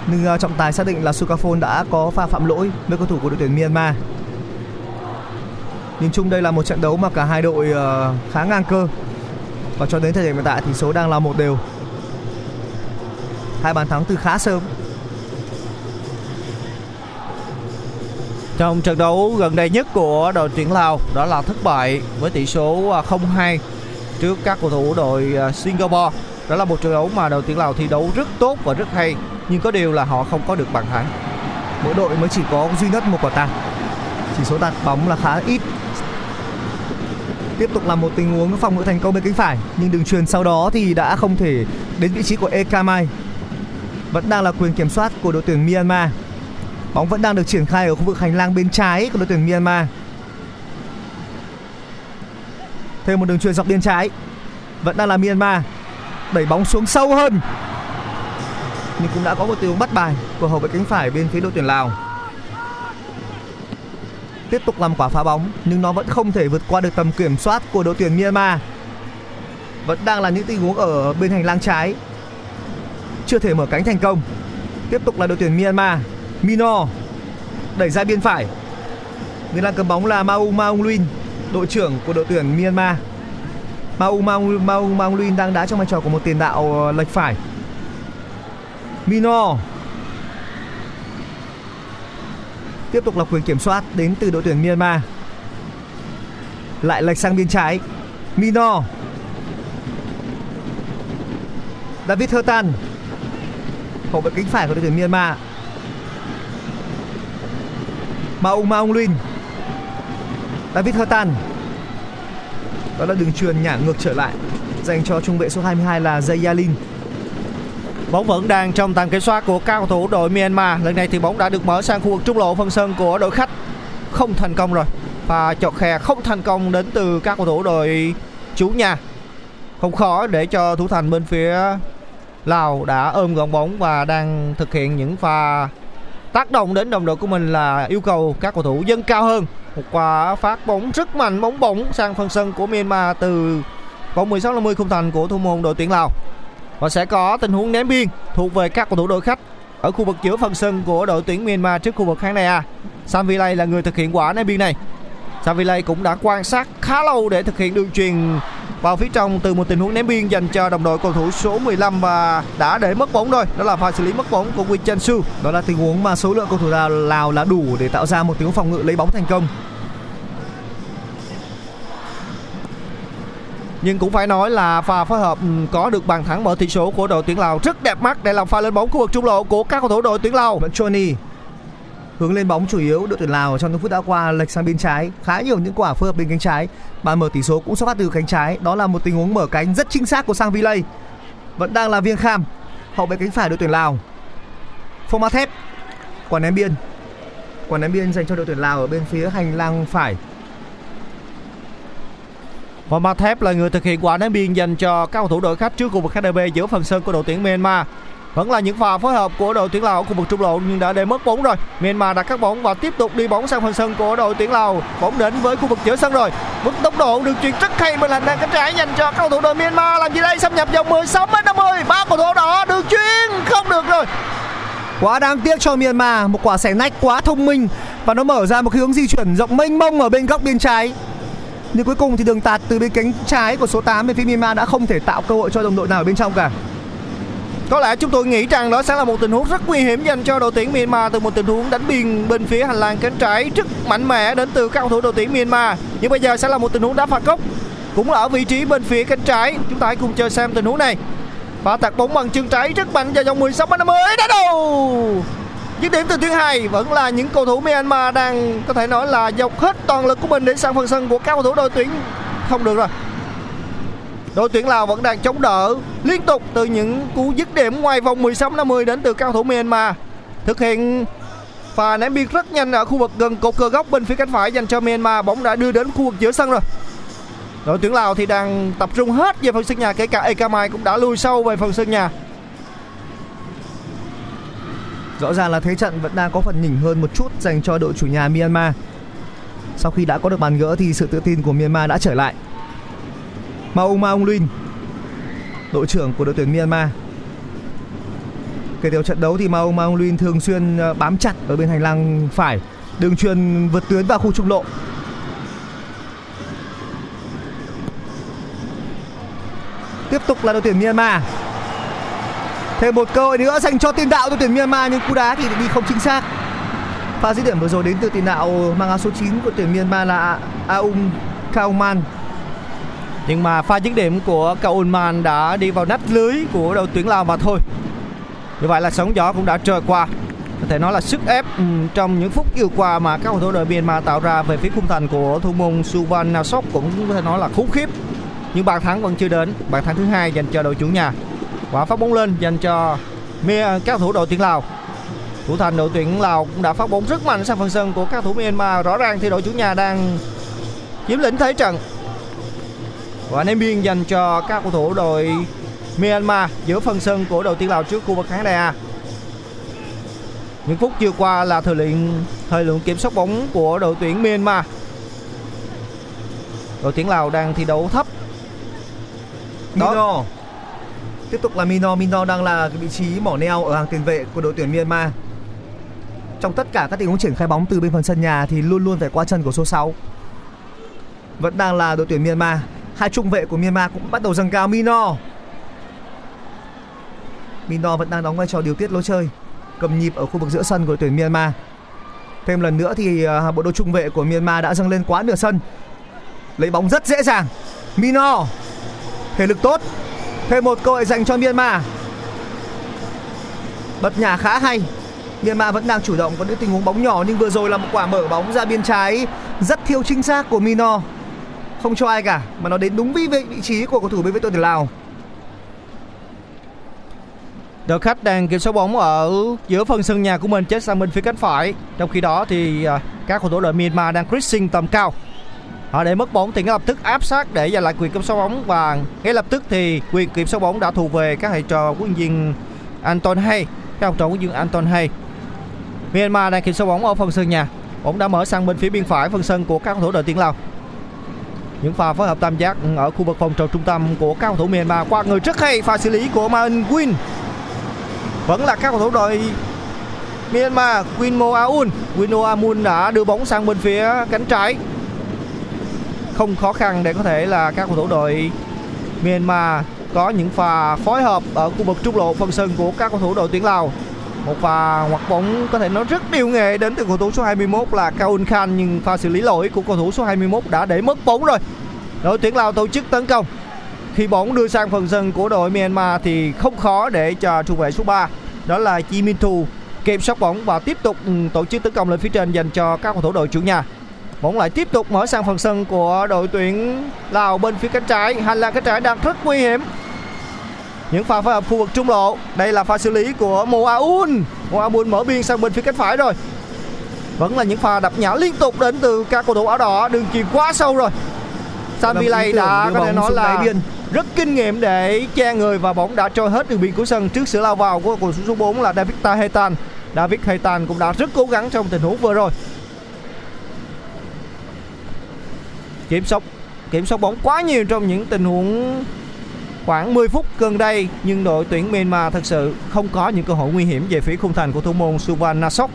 Nhưng uh, trọng tài xác định là Sukafon đã có pha phạm lỗi với cầu thủ của đội tuyển Myanmar. Nhìn chung đây là một trận đấu mà cả hai đội uh, khá ngang cơ và cho đến thời điểm hiện tại thì số đang là một đều. Hai bàn thắng từ khá sớm. Trong trận đấu gần đây nhất của đội tuyển Lào, đó là thất bại với tỷ số à, 0-2 trước các cầu thủ đội à, Singapore. Đó là một trận đấu mà đội tuyển Lào thi đấu rất tốt và rất hay, nhưng có điều là họ không có được bàn thắng. Mỗi đội mới chỉ có duy nhất một quả tạt. Chỉ số tạt bóng là khá ít. Tiếp tục là một tình huống phòng ngự thành công bên cánh phải, nhưng đường truyền sau đó thì đã không thể đến vị trí của Ekamai. Vẫn đang là quyền kiểm soát của đội tuyển Myanmar. Bóng vẫn đang được triển khai ở khu vực hành lang bên trái của đội tuyển Myanmar. Thêm một đường truyền dọc biên trái. Vẫn đang là Myanmar. Đẩy bóng xuống sâu hơn. Nhưng cũng đã có một tình huống bắt bài của hậu vệ cánh phải bên phía đội tuyển Lào. Tiếp tục làm quả phá bóng, nhưng nó vẫn không thể vượt qua được tầm kiểm soát của đội tuyển Myanmar. Vẫn đang là những tình huống ở bên hành lang trái. Chưa thể mở cánh thành công. Tiếp tục là đội tuyển Myanmar. Mino đẩy ra biên phải. Người đang cầm bóng là Mau Maung Luin, đội trưởng của đội tuyển Myanmar. Mau Maung Maung Maung Luin đang đá trong vai trò của một tiền đạo ờ, lệch phải. Mino Tiếp tục là quyền kiểm soát đến từ đội tuyển Myanmar. Lại lệch sang biên trái. Mino. David Hertan. Hậu vệ cánh phải của đội tuyển Myanmar. Maung Maung Luin. David Hertan. Đó là đường truyền nhả ngược trở lại, dành cho trung vệ số 22 là Zayalin. Bóng vẫn đang trong tầm kiểm soát của các cầu thủ đội Myanmar. Lần này thì bóng đã được mở sang khu vực trung lộ phần sân của đội khách. Không thành công rồi. Và chọt khe không thành công đến từ các cầu thủ đội chủ nhà. Không khó để cho thủ thành bên phía Lào đã ôm gọn bóng và đang thực hiện những pha tác động đến đồng đội của mình là yêu cầu các cầu thủ dâng cao hơn. Một quả phát bóng rất mạnh, bóng bổng sang phần sân của Myanmar từ vòng 16 50 khung thành của thủ môn đội tuyển Lào và sẽ có tình huống ném biên thuộc về các cầu thủ đội khách ở khu vực giữa phần sân của đội tuyển Myanmar trước khu vực khán đài A. Sam Villay là người thực hiện quả ném biên này. Sam Villay cũng đã quan sát khá lâu để thực hiện đường truyền vào phía trong từ một tình huống ném biên dành cho đồng đội cầu thủ số 15 và đã để mất bóng rồi. Đó là pha xử lý mất bóng của Win Chen Su. Đó là tình huống mà số lượng cầu thủ Lào, Lào là đủ để tạo ra một tình huống phòng ngự lấy bóng thành công. Nhưng cũng phải nói là pha phối hợp ừ, có được bàn thắng mở tỷ số của đội tuyển Lào rất đẹp mắt để làm pha lên bóng khu vực trung lộ của các cầu thủ đội tuyển Lào. Johnny hướng lên bóng chủ yếu, đội tuyển Lào trong những phút đã qua lệch sang bên trái. Khá nhiều những quả phối hợp bên cánh trái. Bàn mở tỷ số cũng xuất phát từ cánh trái. Đó là một tình huống mở cánh rất chính xác của Sang Villay. Vẫn đang là Viêng Kham, hậu vệ cánh phải đội tuyển Lào. Phong Ma Thép, quả ném biên. Quả ném biên dành cho đội tuyển Lào ở bên phía hành lang phải. Và Ma Thép là người thực hiện quả ném biên dành cho các cầu thủ đội khách trước khu vực KDB giữa phần sân của đội tuyển Myanmar. Vẫn là những pha phối hợp của đội tuyển Lào ở khu vực trung lộ, nhưng đã để mất bóng rồi. Myanmar đã cắt bóng và tiếp tục đi bóng sang phần sân của đội tuyển Lào. Bóng đến với khu vực giữa sân rồi. Với tốc độ được chuyển rất hay bên hành lang cánh trái dành cho các cầu thủ đội Myanmar. Làm gì đây? Xâm nhập vòng 16 m 50. Ba cầu thủ đỏ được chuyền không được rồi. Quá đáng tiếc cho Myanmar, Một quả xẻ nách quá thông minh Và nó mở ra một cái hướng di chuyển rộng mênh mông ở bên góc bên trái Nhưng cuối cùng thì đường tạt từ bên cánh trái của số 8 bên phía Myanmar đã không thể tạo cơ hội cho đồng đội nào ở bên trong cả có lẽ chúng tôi nghĩ rằng đó sẽ là một tình huống rất nguy hiểm dành cho đội tuyển Myanmar từ một tình huống đánh biên bên phía hành lang cánh trái rất mạnh mẽ đến từ các cầu thủ đội tuyển Myanmar. Nhưng bây giờ sẽ là một tình huống đá phạt góc, cũng là ở vị trí bên phía cánh trái. Chúng ta hãy cùng chờ xem tình huống này. Và tạt bóng bằng chân trái rất mạnh vào vòng 16 m 50 đá đầu. Dứt điểm từ tuyến hai vẫn là những cầu thủ Myanmar đang có thể nói là dọc hết toàn lực của mình để sang phần sân của các cầu thủ đội tuyển không được rồi. Đội tuyển Lào vẫn đang chống đỡ liên tục từ những cú dứt điểm ngoài vòng 16 50 đến từ các cầu thủ Myanmar. Thực hiện pha ném biên rất nhanh ở khu vực gần cột cờ góc bên phía cánh phải dành cho Myanmar. Bóng đã đưa đến khu vực giữa sân rồi. Đội tuyển Lào thì đang tập trung hết về phần sân nhà, kể cả Ekamai cũng đã lùi sâu về phần sân nhà. Rõ ràng là thế trận vẫn đang có phần nhỉnh hơn một chút dành cho đội chủ nhà Myanmar Sau khi đã có được bàn gỡ thì sự tự tin của Myanmar đã trở lại Maung Maung Lin, đội trưởng của đội tuyển Myanmar. Kể từ trận đấu thì Maung Maung Lin thường xuyên ờ, bám chặt ở bên hành lang phải, đường truyền vượt tuyến vào khu trung lộ. Tiếp tục là đội tuyển Myanmar. Thêm một cơ hội nữa dành cho tiền đạo đội tuyển Myanmar, nhưng cú đá thì đi không chính xác. Pha dứt điểm vừa rồi đến từ tiền đạo mang áo số 9 của tuyển Myanmar là Aung Kauman nhưng mà pha dứt điểm của Kaunman đã đi vào nách lưới của đội tuyển Lào mà thôi. Như vậy là sóng gió cũng đã trôi qua. Có thể nói là sức ép ừ, trong những phút vừa qua mà các cầu thủ đội Myanmar tạo ra về phía khung thành của thủ môn Suvan Nasok cũng có thể nói là khủng khiếp. Nhưng bàn thắng vẫn chưa đến, bàn thắng thứ hai dành cho đội chủ nhà. Quả phát bóng lên dành cho các cầu thủ đội tuyển Lào. Thủ thành đội tuyển Lào cũng đã phát bóng rất mạnh sang phần sân của các thủ Myanmar. Rõ ràng thì đội chủ nhà đang chiếm lĩnh thế trận và ném biên dành cho các cầu thủ đội Myanmar giữa phần sân của đội tuyển Lào trước khu vực khán đài A. Những phút vừa qua là thời lượng thời lượng kiểm soát bóng của đội tuyển Myanmar. Đội tuyển Lào đang thi đấu thấp. Đó. Mino. Tiếp tục là Mino, Mino đang là cái vị trí mỏ neo ở hàng tiền vệ của đội tuyển Myanmar. Trong tất cả các tình huống triển khai bóng từ bên phần sân nhà thì luôn luôn phải qua chân của số 6. Vẫn đang là đội tuyển Myanmar. Hai trung vệ của Myanmar cũng bắt đầu dâng cao Mino. Mino vẫn đang đóng vai trò điều tiết lối chơi, cầm nhịp ở khu vực giữa sân của tuyển Myanmar. Thêm lần nữa thì à, bộ đôi trung vệ của Myanmar đã dâng lên quá nửa sân. Lấy bóng rất dễ dàng. Mino thể lực tốt. Thêm một cơ hội dành cho Myanmar. Bật nhà khá hay. Myanmar vẫn đang chủ động có những tình huống bóng nhỏ nhưng vừa rồi là một quả mở bóng ra biên trái rất thiếu chính xác của Mino. Không cho ai cả mà nó đến đúng vị vị trí của cầu thủ bên với đội tuyển Lào. Đội khách đang kiểm soát bóng ở giữa phần sân nhà của mình chết sang bên phía cánh phải. Trong khi đó thì à, các cầu thủ đội Myanmar đang pressing tầm cao. Họ để mất bóng thì ngay lập tức áp sát để giành lại quyền kiểm soát bóng và ngay lập tức thì quyền kiểm soát bóng đã thuộc về các thầy trò huấn viên Anton Hay, các học trò huấn viên Anton Hay. Myanmar đang kiểm soát bóng ở phần sân nhà. Bóng đã mở sang bên phía biên phải phần sân của các cầu thủ đội tuyển Lào. Những pha phối hợp tam giác ở khu vực phòng trò trung tâm của các cầu thủ Myanmar qua người rất hay pha xử lý của Man Win vẫn là các cầu thủ đội Myanmar Winmo Aun. Winmo Amun đã đưa bóng sang bên phía cánh trái. Không khó khăn để có thể là các cầu thủ đội Myanmar có những pha phối hợp ở khu vực trung lộ phần sân của các cầu thủ đội tuyển Lào một pha ngoặt bóng có thể nói rất điều nghệ đến từ cầu thủ số 21 là Kaun Khan, nhưng pha xử lý lỗi của cầu thủ số 21 đã để mất bóng rồi đội tuyển Lào tổ chức tấn công khi bóng đưa sang phần sân của đội Myanmar thì không khó để cho trung vệ số 3 đó là Chi Minh Thu kiểm soát bóng và tiếp tục ừ, tổ chức tấn công lên phía trên dành cho các cầu thủ đội chủ nhà. Bóng lại tiếp tục mở sang phần sân của đội tuyển Lào bên phía cánh trái. Hành lang cánh trái đang rất nguy hiểm. Những pha phối hợp khu vực trung lộ. Đây là pha xử lý của Mo Aun. Mo Aun mở biên sang bên phía cánh phải rồi. Vẫn là những pha đập nhã liên tục đến từ các cầu thủ áo đỏ. Đường chuyền quá sâu rồi. Sam Villay đã có thể nói là biên rất kinh nghiệm để che người và bóng đã trôi hết đường biên của sân trước sự lao vào của cầu thủ số 4 là David Tahetan. David Tahetan cũng đã rất cố gắng trong tình huống vừa rồi. Kiểm soát kiểm soát bóng quá nhiều trong những tình huống khoảng 10 phút gần đây, nhưng đội tuyển Myanmar thật sự không có những cơ hội nguy hiểm về phía khung thành của thủ môn Suvan Nasok.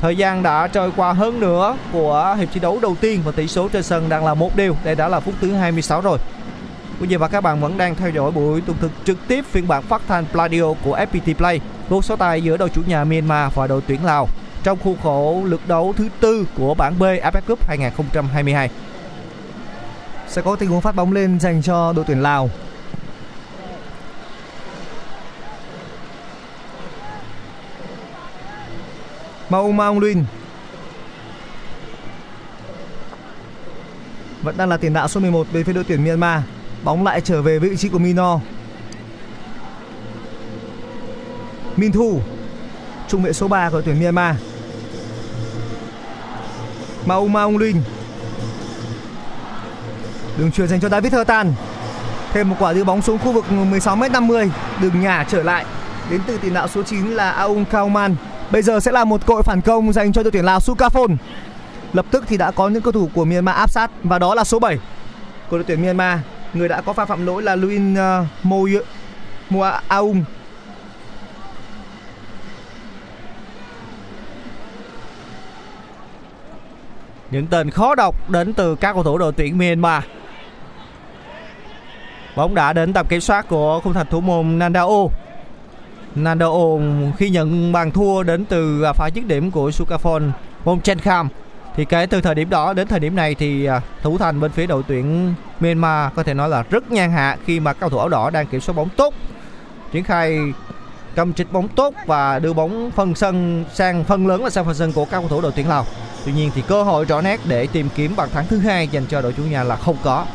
Thời gian đã trôi qua hơn nữa của hiệp thi đấu đầu tiên và tỷ số trên sân đang là một điều. Đây đã là phút thứ 26 rồi. Quý vị và các bạn vẫn đang theo dõi buổi tường thực trực tiếp phiên bản phát thanh Pladio của FPT Play. Cuộc so tài giữa đội chủ nhà Myanmar và đội tuyển Lào trong khuôn khổ lượt đấu thứ tư của bảng B AFF Cup 2022. Sẽ có tình huống phát bóng lên dành cho đội tuyển Lào. Mau Maung linh. Vẫn đang là tiền đạo số 11 bên phía đội tuyển Myanmar. Bóng lại trở về vị trí của Mino. Min Thu, Trung vệ số 3 của đội tuyển Myanmar. Mau Maung linh. Đường truyền dành cho David Hertan. Thêm một quả đưa bóng xuống khu vực 16m50 Đường nhà trở lại Đến từ tiền đạo số 9 là Aung Kauman Bây giờ sẽ là một cội phản công dành cho đội tuyển Lào Sukafon. Lập tức thì đã có những cầu thủ của Myanmar áp sát và đó là số 7 của đội tuyển Myanmar. Người đã có pha phạm lỗi là Luin uh, ờ, Mo Mo Aung. Những tên khó đọc đến từ các cầu thủ đội tuyển Myanmar. Bóng đã đến tầm kiểm soát của khung thành thủ môn Nandao. Nandao khi nhận bàn thua đến từ à, pha dứt điểm của Sukafon Bonchenkam thì kể từ thời điểm đó đến thời điểm này thì à, thủ thành bên phía đội tuyển Myanmar có thể nói là rất nhan hạ khi mà cầu thủ áo đỏ đang kiểm soát bóng tốt, triển khai cầm trịch bóng tốt và đưa bóng phân sân sang, phân lớn là sang phần sân của các cầu thủ đội tuyển Lào. Tuy nhiên thì cơ hội rõ nét để tìm kiếm bàn thắng thứ hai dành cho đội chủ nhà là không có.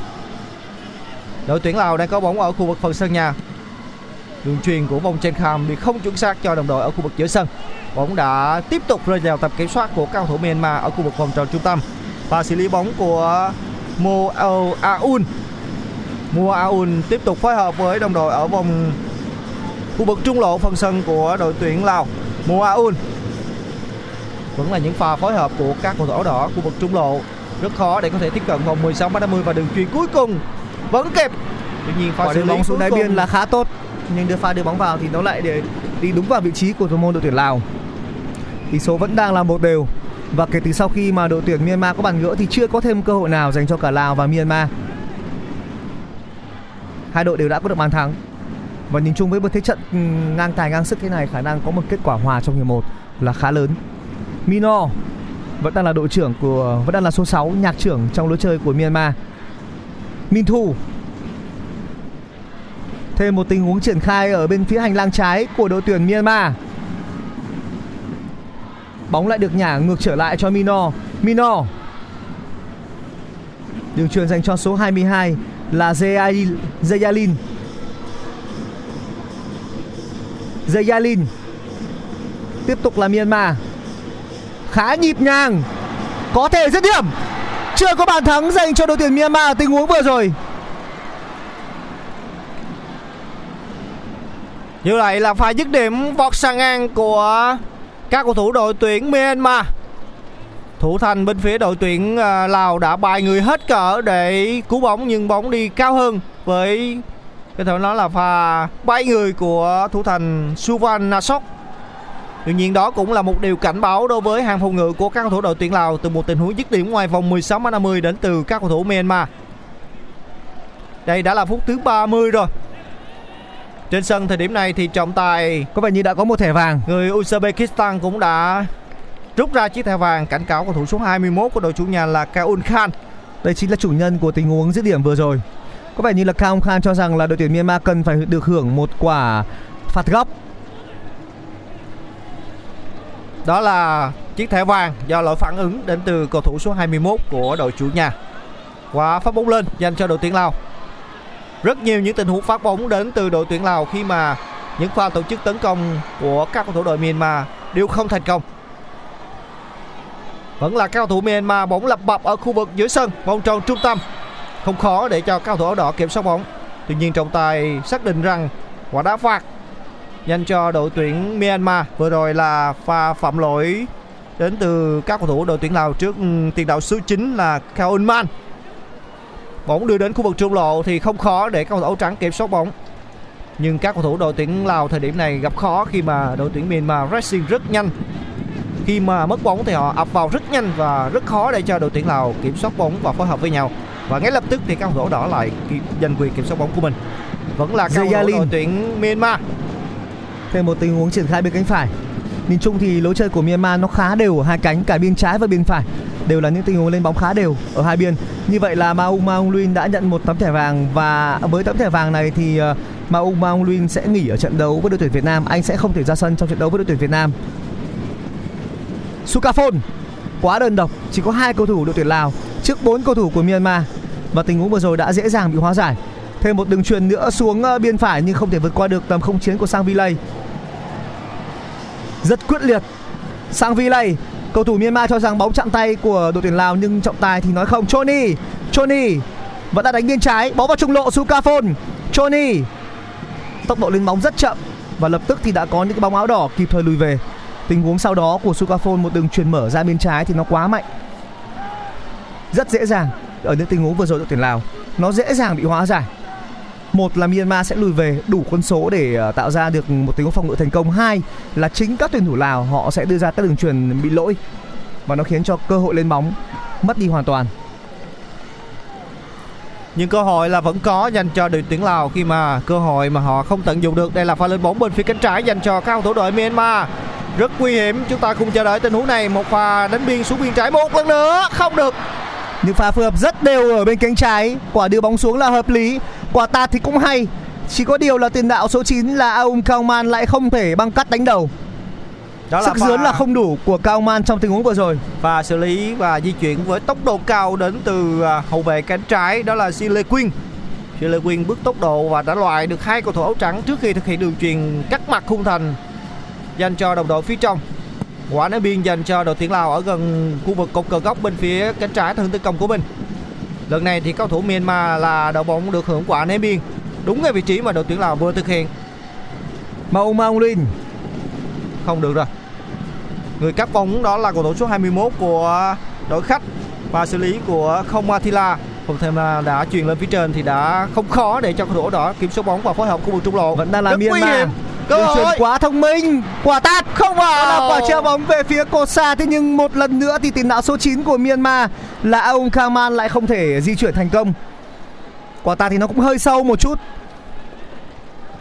Đội tuyển Lào đang có bóng ở khu vực phần sân nhà. Đường truyền của vòng trên kham bị không chuẩn xác cho đồng đội ở khu vực giữa sân. Bóng đã tiếp tục rơi vào tầm kiểm soát của cao thủ Myanmar ở khu vực vòng tròn trung tâm. Và xử lý bóng của Mo Aun. Mo Aun tiếp tục phối hợp với đồng đội ở vòng khu vực trung lộ phần sân của đội tuyển Lào. Mo Aun vẫn là những pha phối hợp của các cầu thủ áo đỏ khu vực trung lộ rất khó để có thể tiếp cận vòng 16 m 50 và đường truyền cuối cùng vẫn kịp tuy nhiên pha xử bóng xuống đáy biên là khá tốt nhưng đưa pha đưa bóng vào thì nó lại để đi đúng vào vị trí của thủ môn đội tuyển Lào. Tỷ số vẫn đang là một đều và kể từ sau khi mà đội tuyển Myanmar có bàn gỡ thì chưa có thêm cơ hội nào dành cho cả Lào và Myanmar. Hai đội đều đã có được bàn thắng. Và nhìn chung với một thế trận ừ, ngang tài ngang sức thế này khả năng có một kết quả hòa trong hiệp 1 là khá lớn. Mino vẫn đang là đội trưởng của vẫn đang là số 6 nhạc trưởng trong lối chơi của Myanmar. Minh Thu Thêm một tình huống triển khai ở bên phía hành lang trái của đội tuyển Myanmar. Bóng lại được nhả ngược trở lại cho Mino. Mino. Đường truyền dành cho số 22 là Zayalin. Zayalin. Zayalin. Tiếp tục là Myanmar. Khá nhịp nhàng. Có thể dứt điểm. Chưa có bàn thắng dành cho đội tuyển Myanmar ở tình huống vừa rồi. Như vậy là pha dứt điểm vọt sang ngang của các cầu thủ đội tuyển Myanmar. Thủ thành bên phía đội tuyển à, Lào đã bài người hết cỡ để cứu bóng nhưng bóng đi cao hơn với có thể nói là pha bay người của thủ thành Suvan Nasok. Tuy nhiên đó cũng là một điều cảnh báo đối với hàng phòng ngự của các cầu thủ đội tuyển Lào từ một tình huống dứt điểm ngoài vòng 16 m 50 đến từ các cầu thủ Myanmar. Đây đã là phút thứ 30 rồi. Trên sân thời điểm này thì trọng tài, Có vẻ như đã có một thẻ vàng. người Uzbekistan cũng đã rút ra chiếc thẻ vàng cảnh cáo cầu thủ số 21 của đội chủ nhà là Kaun Khan. Đây chính là chủ nhân của tình huống dứt điểm vừa rồi. Có vẻ như là Kaun Khan cho rằng là đội tuyển Myanmar cần phải được hưởng một quả phạt góc. Đó là chiếc thẻ vàng do lỗi phản ứng đến từ cầu thủ số 21 của đội chủ nhà. Quả phát bóng lên dành cho đội tuyển Lào. Rất nhiều những tình huống phát bóng đến từ đội tuyển Lào khi mà những pha tổ chức tấn công của các cầu thủ đội Myanmar đều không thành công. Vẫn là các cầu thủ Myanmar bóng lập bập ở khu vực giữa sân, vòng tròn trung tâm. Không khó để cho các cầu thủ áo đỏ kiểm soát bóng. Tuy nhiên trọng tài xác định rằng quả đá phạt dành cho đội tuyển Myanmar vừa rồi là pha phạm lỗi đến từ các cầu thủ đội tuyển Lào trước ừ, tiền đạo số 9 là Kaun Man. Bóng đưa đến khu vực trung lộ thì không khó để các cầu thủ áo trắng kiểm soát bóng. Nhưng các cầu thủ đội tuyển Lào thời điểm này gặp khó khi mà đội tuyển Myanmar pressing rất nhanh. Khi mà mất bóng thì họ ập vào rất nhanh và rất khó để cho đội tuyển Lào kiểm soát bóng và phối hợp với nhau. Và ngay lập tức thì các cầu thủ đỏ lại giành quyền kiểm soát bóng của mình. Vẫn là các cầu thủ đội tuyển Myanmar. Thêm một tình huống triển khai bên cánh phải. Nhìn chung thì lối chơi của Myanmar nó khá đều ở hai cánh cả biên trái và biên phải đều là những tình huống lên bóng khá đều ở hai biên. Như vậy là Maung Maung Luin đã nhận một tấm thẻ vàng và với tấm thẻ vàng này thì ờ, Maung Maung Luin sẽ nghỉ ở trận đấu với đội tuyển Việt Nam. Anh sẽ không thể ra sân trong trận đấu với đội tuyển Việt Nam. Sukafon quá đơn độc, chỉ có hai cầu thủ đội tuyển Lào trước bốn cầu thủ của Myanmar và tình huống vừa rồi đã dễ dàng bị hóa giải. Thêm một đường truyền nữa xuống ờ, biên phải nhưng không thể vượt qua được tầm không chiến của Sang Villay. Rất quyết liệt. Sang Villay, cầu thủ Myanmar cho rằng bóng chạm tay của đội tuyển Lào nhưng trọng tài thì nói không. Choni, Choni vẫn đã đánh biên trái, bóng vào trung lộ Sukafon. Choni tốc độ lên bóng rất chậm và lập tức thì đã có những cái bóng áo đỏ kịp thời lùi về. Tình huống sau đó của Sukafon một đường truyền mở ra bên trái thì nó quá mạnh. Rất dễ dàng ở những tình huống vừa rồi đội tuyển Lào, nó dễ dàng bị hóa giải. Một là Myanmar sẽ lùi về đủ quân số để ờ, tạo ra được một tình huống phòng ngự thành công. Hai là chính các tuyển thủ Lào họ sẽ đưa ra các đường truyền bị lỗi và nó khiến cho cơ hội lên bóng mất đi hoàn toàn. nhưng cơ hội là vẫn có dành cho đội tuyển Lào khi mà cơ hội mà họ không tận dụng được đây là pha lên bóng bên phía cánh trái dành cho các cầu thủ đội Myanmar rất nguy hiểm, chúng ta cùng chờ đợi tình huống này một pha đánh biên xuống biên trái một lần nữa, không được những pha phối hợp rất đều ở bên cánh trái. Quả đưa bóng xuống là hợp lý. Quả tạt thì cũng hay. Chỉ có điều là tiền đạo số 9 là Aung Kauman lại không thể băng cắt đánh đầu. Đó sức pha- dướn là không đủ của Kauman trong tình huống vừa rồi. Và xử lý và di chuyển với tốc độ cao đến từ à, hậu vệ cánh trái đó là Sile Quyên. Sile Quyên bước tốc độ và đã loại được hai cầu thủ áo trắng trước khi thực hiện đường truyền cắt mặt khung thành dành cho đồng đội phía trong quả ném biên dành cho đội tuyển Lào ở gần khu vực cột cờ góc bên phía cánh trái hướng tấn công của mình. Lần này thì cầu thủ Myanmar là đội bóng được hưởng quả ném biên đúng ngay vị trí mà đội tuyển Lào vừa thực hiện. Maung Maung Lin không được rồi. Người cắt bóng đó là cầu thủ số 21 của đội khách và xử lý của không Attila phần thêm là đã truyền lên phía trên thì đã không khó để cho cầu thủ đỏ kiểm soát bóng và phối hợp khu vực trung lộ. Vẫn đang là Rất Myanmar. Cơ hội quá thông minh. Quả tạt không Đó là vào quả treo bóng về phía Kosa thế nhưng một lần nữa thì tiền đạo số 9 của Myanmar là Aung Kaman lại không thể di chuyển thành công. Quả tạt thì nó cũng hơi sâu một chút.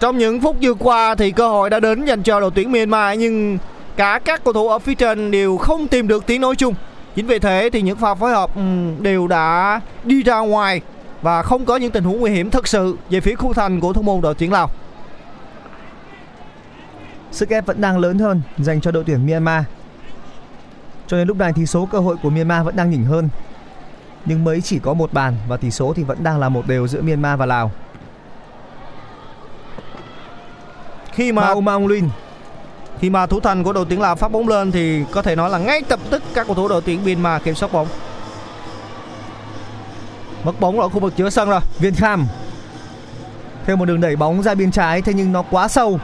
Trong những phút vừa qua thì cơ hội đã đến dành cho đội tuyển Myanmar nhưng cả các cầu thủ ở phía trên đều không tìm được tiếng nói chung. Chính vì thế thì những pha phối hợp đều đã đi ra ngoài và không có những tình huống nguy hiểm thật sự về phía khung thành của thủ môn đội tuyển Lào sức ép vẫn đang lớn hơn dành cho đội tuyển Myanmar. Cho nên lúc này thì số cơ hội của Myanmar vẫn đang nhỉnh hơn. Nhưng mới chỉ có một bàn và tỷ số thì vẫn đang là một đều giữa Myanmar và Lào. Khi mà Maung Lin Khi mà thủ thành của đội tuyển Lào phát bóng lên thì có thể nói là ngay lập tức các cầu thủ đội tuyển Myanmar kiểm soát bóng. Mất bóng ở khu vực giữa sân rồi. Viên Kham. Theo một đường đẩy bóng ra biên trái Thế nhưng nó quá sâu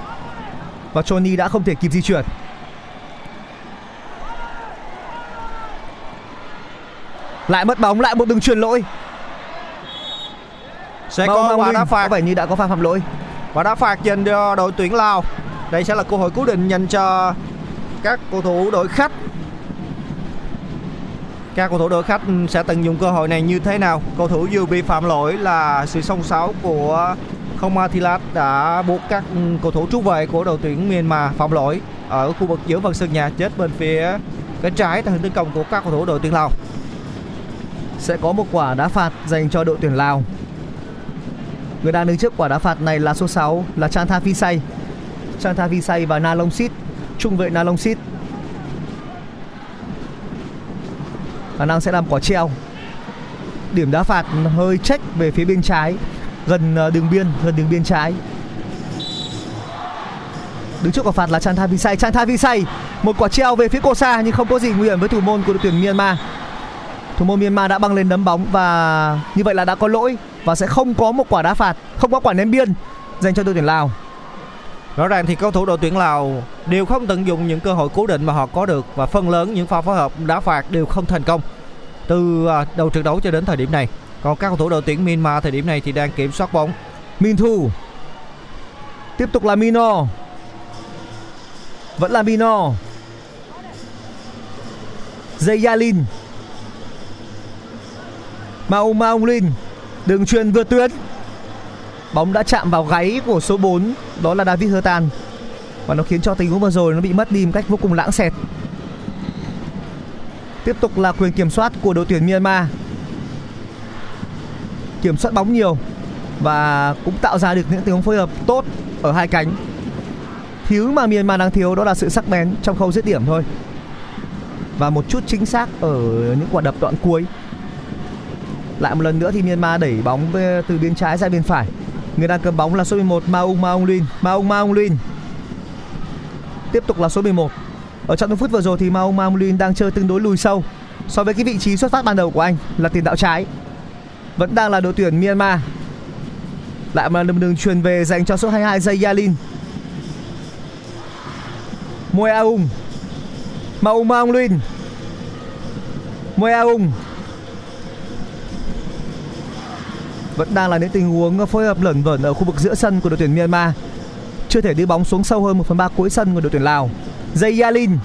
Và Johnny đã không thể kịp di chuyển Lại mất bóng Lại một đường truyền lỗi Sẽ Maung có quả đá phạt Có vẻ như đã có pha phạm lỗi và đá phạt dành cho đội tuyển Lào. Đây sẽ là cơ hội cố định dành cho các cầu thủ đội khách. Các cầu thủ đội khách sẽ tận dụng cơ hội này như thế nào? Cầu thủ vừa bị phạm lỗi là sự song sáo của không à, Thilat đã buộc các ừ, cầu thủ trú vệ của đội tuyển Myanmar phạm lỗi ở khu vực giữa phần sân nhà chết bên phía cánh trái thành hướng tấn công của các cầu thủ đội tuyển Lào. Sẽ có một quả đá phạt dành cho đội tuyển Lào. Người đang đứng trước quả đá phạt này là số 6 Là Chantha Visay Chantha Visay và Na Long Sit Trung vệ Na Long Sit khả năng sẽ làm quả treo. Điểm đá phạt hơi trách về phía bên trái gần ờ, đường biên, gần đường biên trái. Đứng trước quả phạt là Chantha Visay Chantha Visay một quả treo về phía Kosa nhưng không có gì nguy hiểm với thủ môn của đội tuyển Myanmar. Thủ môn Myanmar đã băng lên đấm bóng và như vậy là đã có lỗi và sẽ không có một quả đá phạt, không có quả ném biên dành cho đội tuyển Lào. Rõ ràng thì cầu thủ đội tuyển Lào đều không tận dụng những cơ hội cố định mà họ có được và phần lớn những pha phối hợp đá phạt đều không thành công từ ờ, đầu trận đấu cho đến thời điểm này. Còn các cầu thủ đội tuyển Myanmar thời điểm này thì đang kiểm soát bóng. Min Thu Tiếp tục là Mino. Vẫn là Mino. Zayalin Maung Maung Lin. Đường truyền vượt tuyến. Bóng đã chạm vào gáy của số 4 Đó là David Hertan Và nó khiến cho tình huống vừa rồi nó bị mất đi một cách vô cùng lãng xẹt. Tiếp tục là quyền kiểm soát của đội tuyển Myanmar. Kiểm soát bóng nhiều và cũng tạo ra được những tình huống phối hợp tốt ở hai cánh. Thiếu mà Myanmar đang thiếu đó là sự sắc bén trong khâu dứt điểm thôi. Và một chút chính xác ở những quả đập đoạn cuối. Lại một lần nữa thì Myanmar đẩy bóng từ bên trái ra bên phải. Người đang cầm bóng là số 11 Maung Maung Lin, Maung Maung Lin. Tiếp tục là số 11. Ở trong những phút vừa rồi thì Maung Maung Lin đang chơi tương đối lùi sâu so với cái vị trí xuất phát ban đầu của anh là tiền đạo trái. Vẫn đang là đội tuyển Myanmar. Lại mà lần đường truyền về dành cho số 22 Zayalin Moe Aung. Maung Maung Lin. Moe Aung. Vẫn đang là những tình huống phối hợp lẩn vẩn ở khu vực giữa sân của đội tuyển Myanmar. Chưa thể đưa bóng xuống sâu hơn 1 phần 3 cuối sân của đội tuyển Lào. Zayalin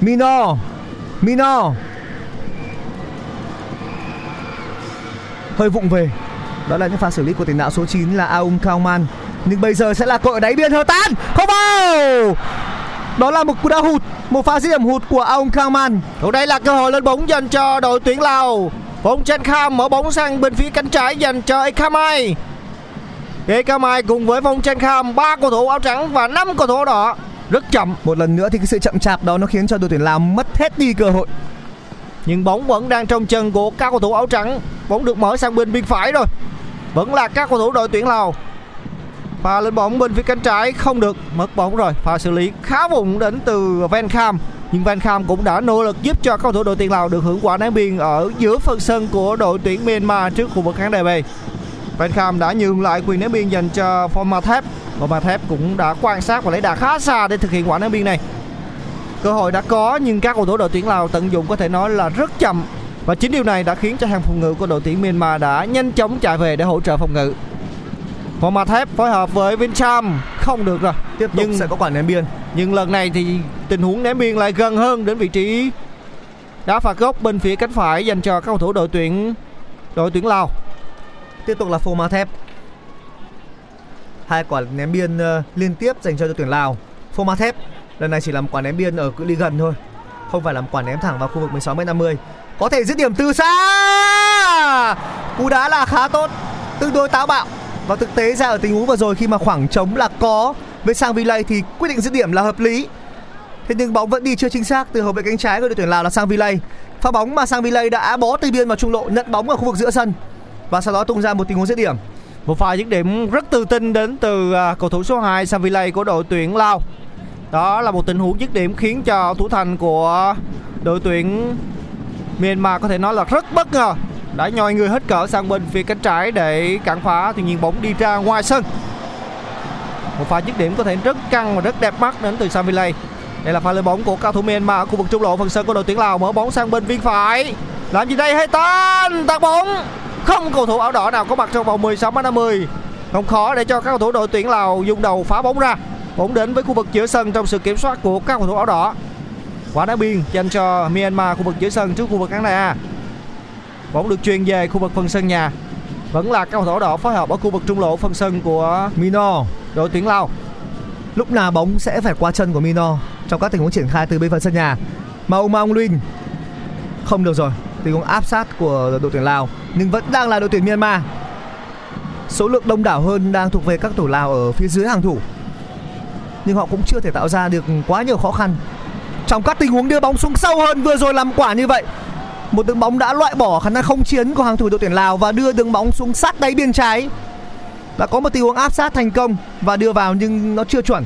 Mino Mino hơi vụng về. Đó là những pha xử lý của tiền đạo số 9 là Aung Kauman nhưng bây giờ sẽ là cội ở đáy biên hơ tan. Không vào! Đó là một cú đá hụt một pha dứt điểm hụt của Aung Kauman Còn đây là cơ hội lên bóng dành cho đội tuyển Lào. Bóng trên kham mở bóng sang bên phía cánh trái dành cho Ekamai. Ekamai cùng với vòng trên kham ba cầu thủ áo trắng và năm cầu thủ áo đỏ. Rất chậm. Một lần nữa thì cái sự chậm chạp đó nó khiến cho đội tuyển Lào mất hết đi cơ hội. Nhưng bóng vẫn đang trong chân của các cầu thủ áo trắng. Bóng được mở sang bên biên phải rồi. Vẫn là các cầu thủ đội tuyển Lào. Pha lên bóng bên phía cánh trái không được, mất bóng rồi. Pha xử lý khá vụng đến từ Van Kham. Nhưng Van Kham cũng đã nỗ lực giúp cho cầu thủ đội tuyển Lào được hưởng quả ném biên ở giữa phần sân của đội tuyển Myanmar trước khu vực khán đài B. Van Kham đã nhường lại quyền ném biên dành cho Formathep. Formathep cũng đã quan sát và lấy đà khá xa để thực hiện quả ném biên này. Cơ hội đã có nhưng các cầu thủ đội tuyển Lào tận dụng có thể nói là rất chậm và chính điều này đã khiến cho hàng phòng ngự của đội tuyển Myanmar đã nhanh chóng chạy về để hỗ trợ phòng ngự. Formathep phối hợp với Vincham không được rồi. tiếp tục Nhưng- sẽ có quả ném biên Nhưng lần này thì tình huống ném biên lại gần hơn đến vị trí đá phạt góc bên phía cánh phải dành cho các cầu thủ đội tuyển đội tuyển Lào. tiếp tục là Phoma Thép hai quả ném biên ờ, liên tiếp dành cho đội tuyển Lào Phoma Thép lần này chỉ làm quả ném biên ở cự ly gần thôi không phải làm quả ném thẳng vào khu vực 16 m 50 có thể dứt điểm từ xa. Cú đá là khá tốt, tương đối táo bạo. Và thực tế ra ở tình huống vừa rồi khi mà khoảng trống là có, với sang Villay thì quyết định dứt điểm là hợp lý. Thế nhưng bóng vẫn đi chưa chính xác từ hậu vệ cánh trái của đội tuyển Lào là sang Villay pha bóng mà sang Villay đã bó từ biên vào trung lộ nhận bóng ở khu vực giữa sân. Và sau đó tung ra một tình huống dứt điểm. Một pha dứt điểm rất tự tin đến từ à, cầu thủ số 2 Savillay của đội tuyển Lào. Đó là một tình huống dứt điểm khiến cho thủ thành của đội tuyển Myanmar có thể nói là rất bất ngờ. Đã nhòi người hết cỡ sang bên phía cánh trái để cản phá, tuy nhiên bóng đi ra ngoài sân. Một pha dứt điểm có thể rất căng và rất đẹp mắt đến từ Samilay Đây là pha lên bóng của cao thủ Myanmar ở khu vực trung lộ. Phần sân của đội tuyển Lào mở bóng sang bên viên phải. Làm gì đây? Hay tan! Tạt bóng! Không cầu thủ áo đỏ nào có mặt trong vòng 16 m 50 không khó để cho các cầu thủ đội tuyển Lào dùng đầu phá bóng ra. Bóng đến với khu vực giữa sân trong sự kiểm soát của các cầu thủ áo đỏ quả đá biên dành cho Myanmar, khu vực giữa sân trước khu vực khán đài A. Bóng được truyền về khu vực phần sân nhà. Vẫn là các cầu thủ đỏ phối hợp ở khu vực trung lộ phần sân của Mino, đội tuyển Lào. Lúc nào bóng sẽ phải qua chân của Mino trong các tình huống triển khai từ bên phần sân nhà? Mà ông Mong Lin không được rồi, tình huống áp sát của đội tuyển Lào, nhưng vẫn đang là đội tuyển Myanmar. Số lượng đông đảo hơn đang thuộc về các thủ Lào ở phía dưới hàng thủ. Nhưng họ cũng chưa thể tạo ra được quá nhiều khó khăn trong các tình huống đưa bóng xuống sâu hơn, vừa rồi làm quả như vậy. Một đường bóng đã loại bỏ khả năng không chiến của hàng thủ đội tuyển Lào và đưa đường bóng xuống sát đáy biên trái. Đã có một tình huống áp sát thành công và đưa vào nhưng nó chưa chuẩn.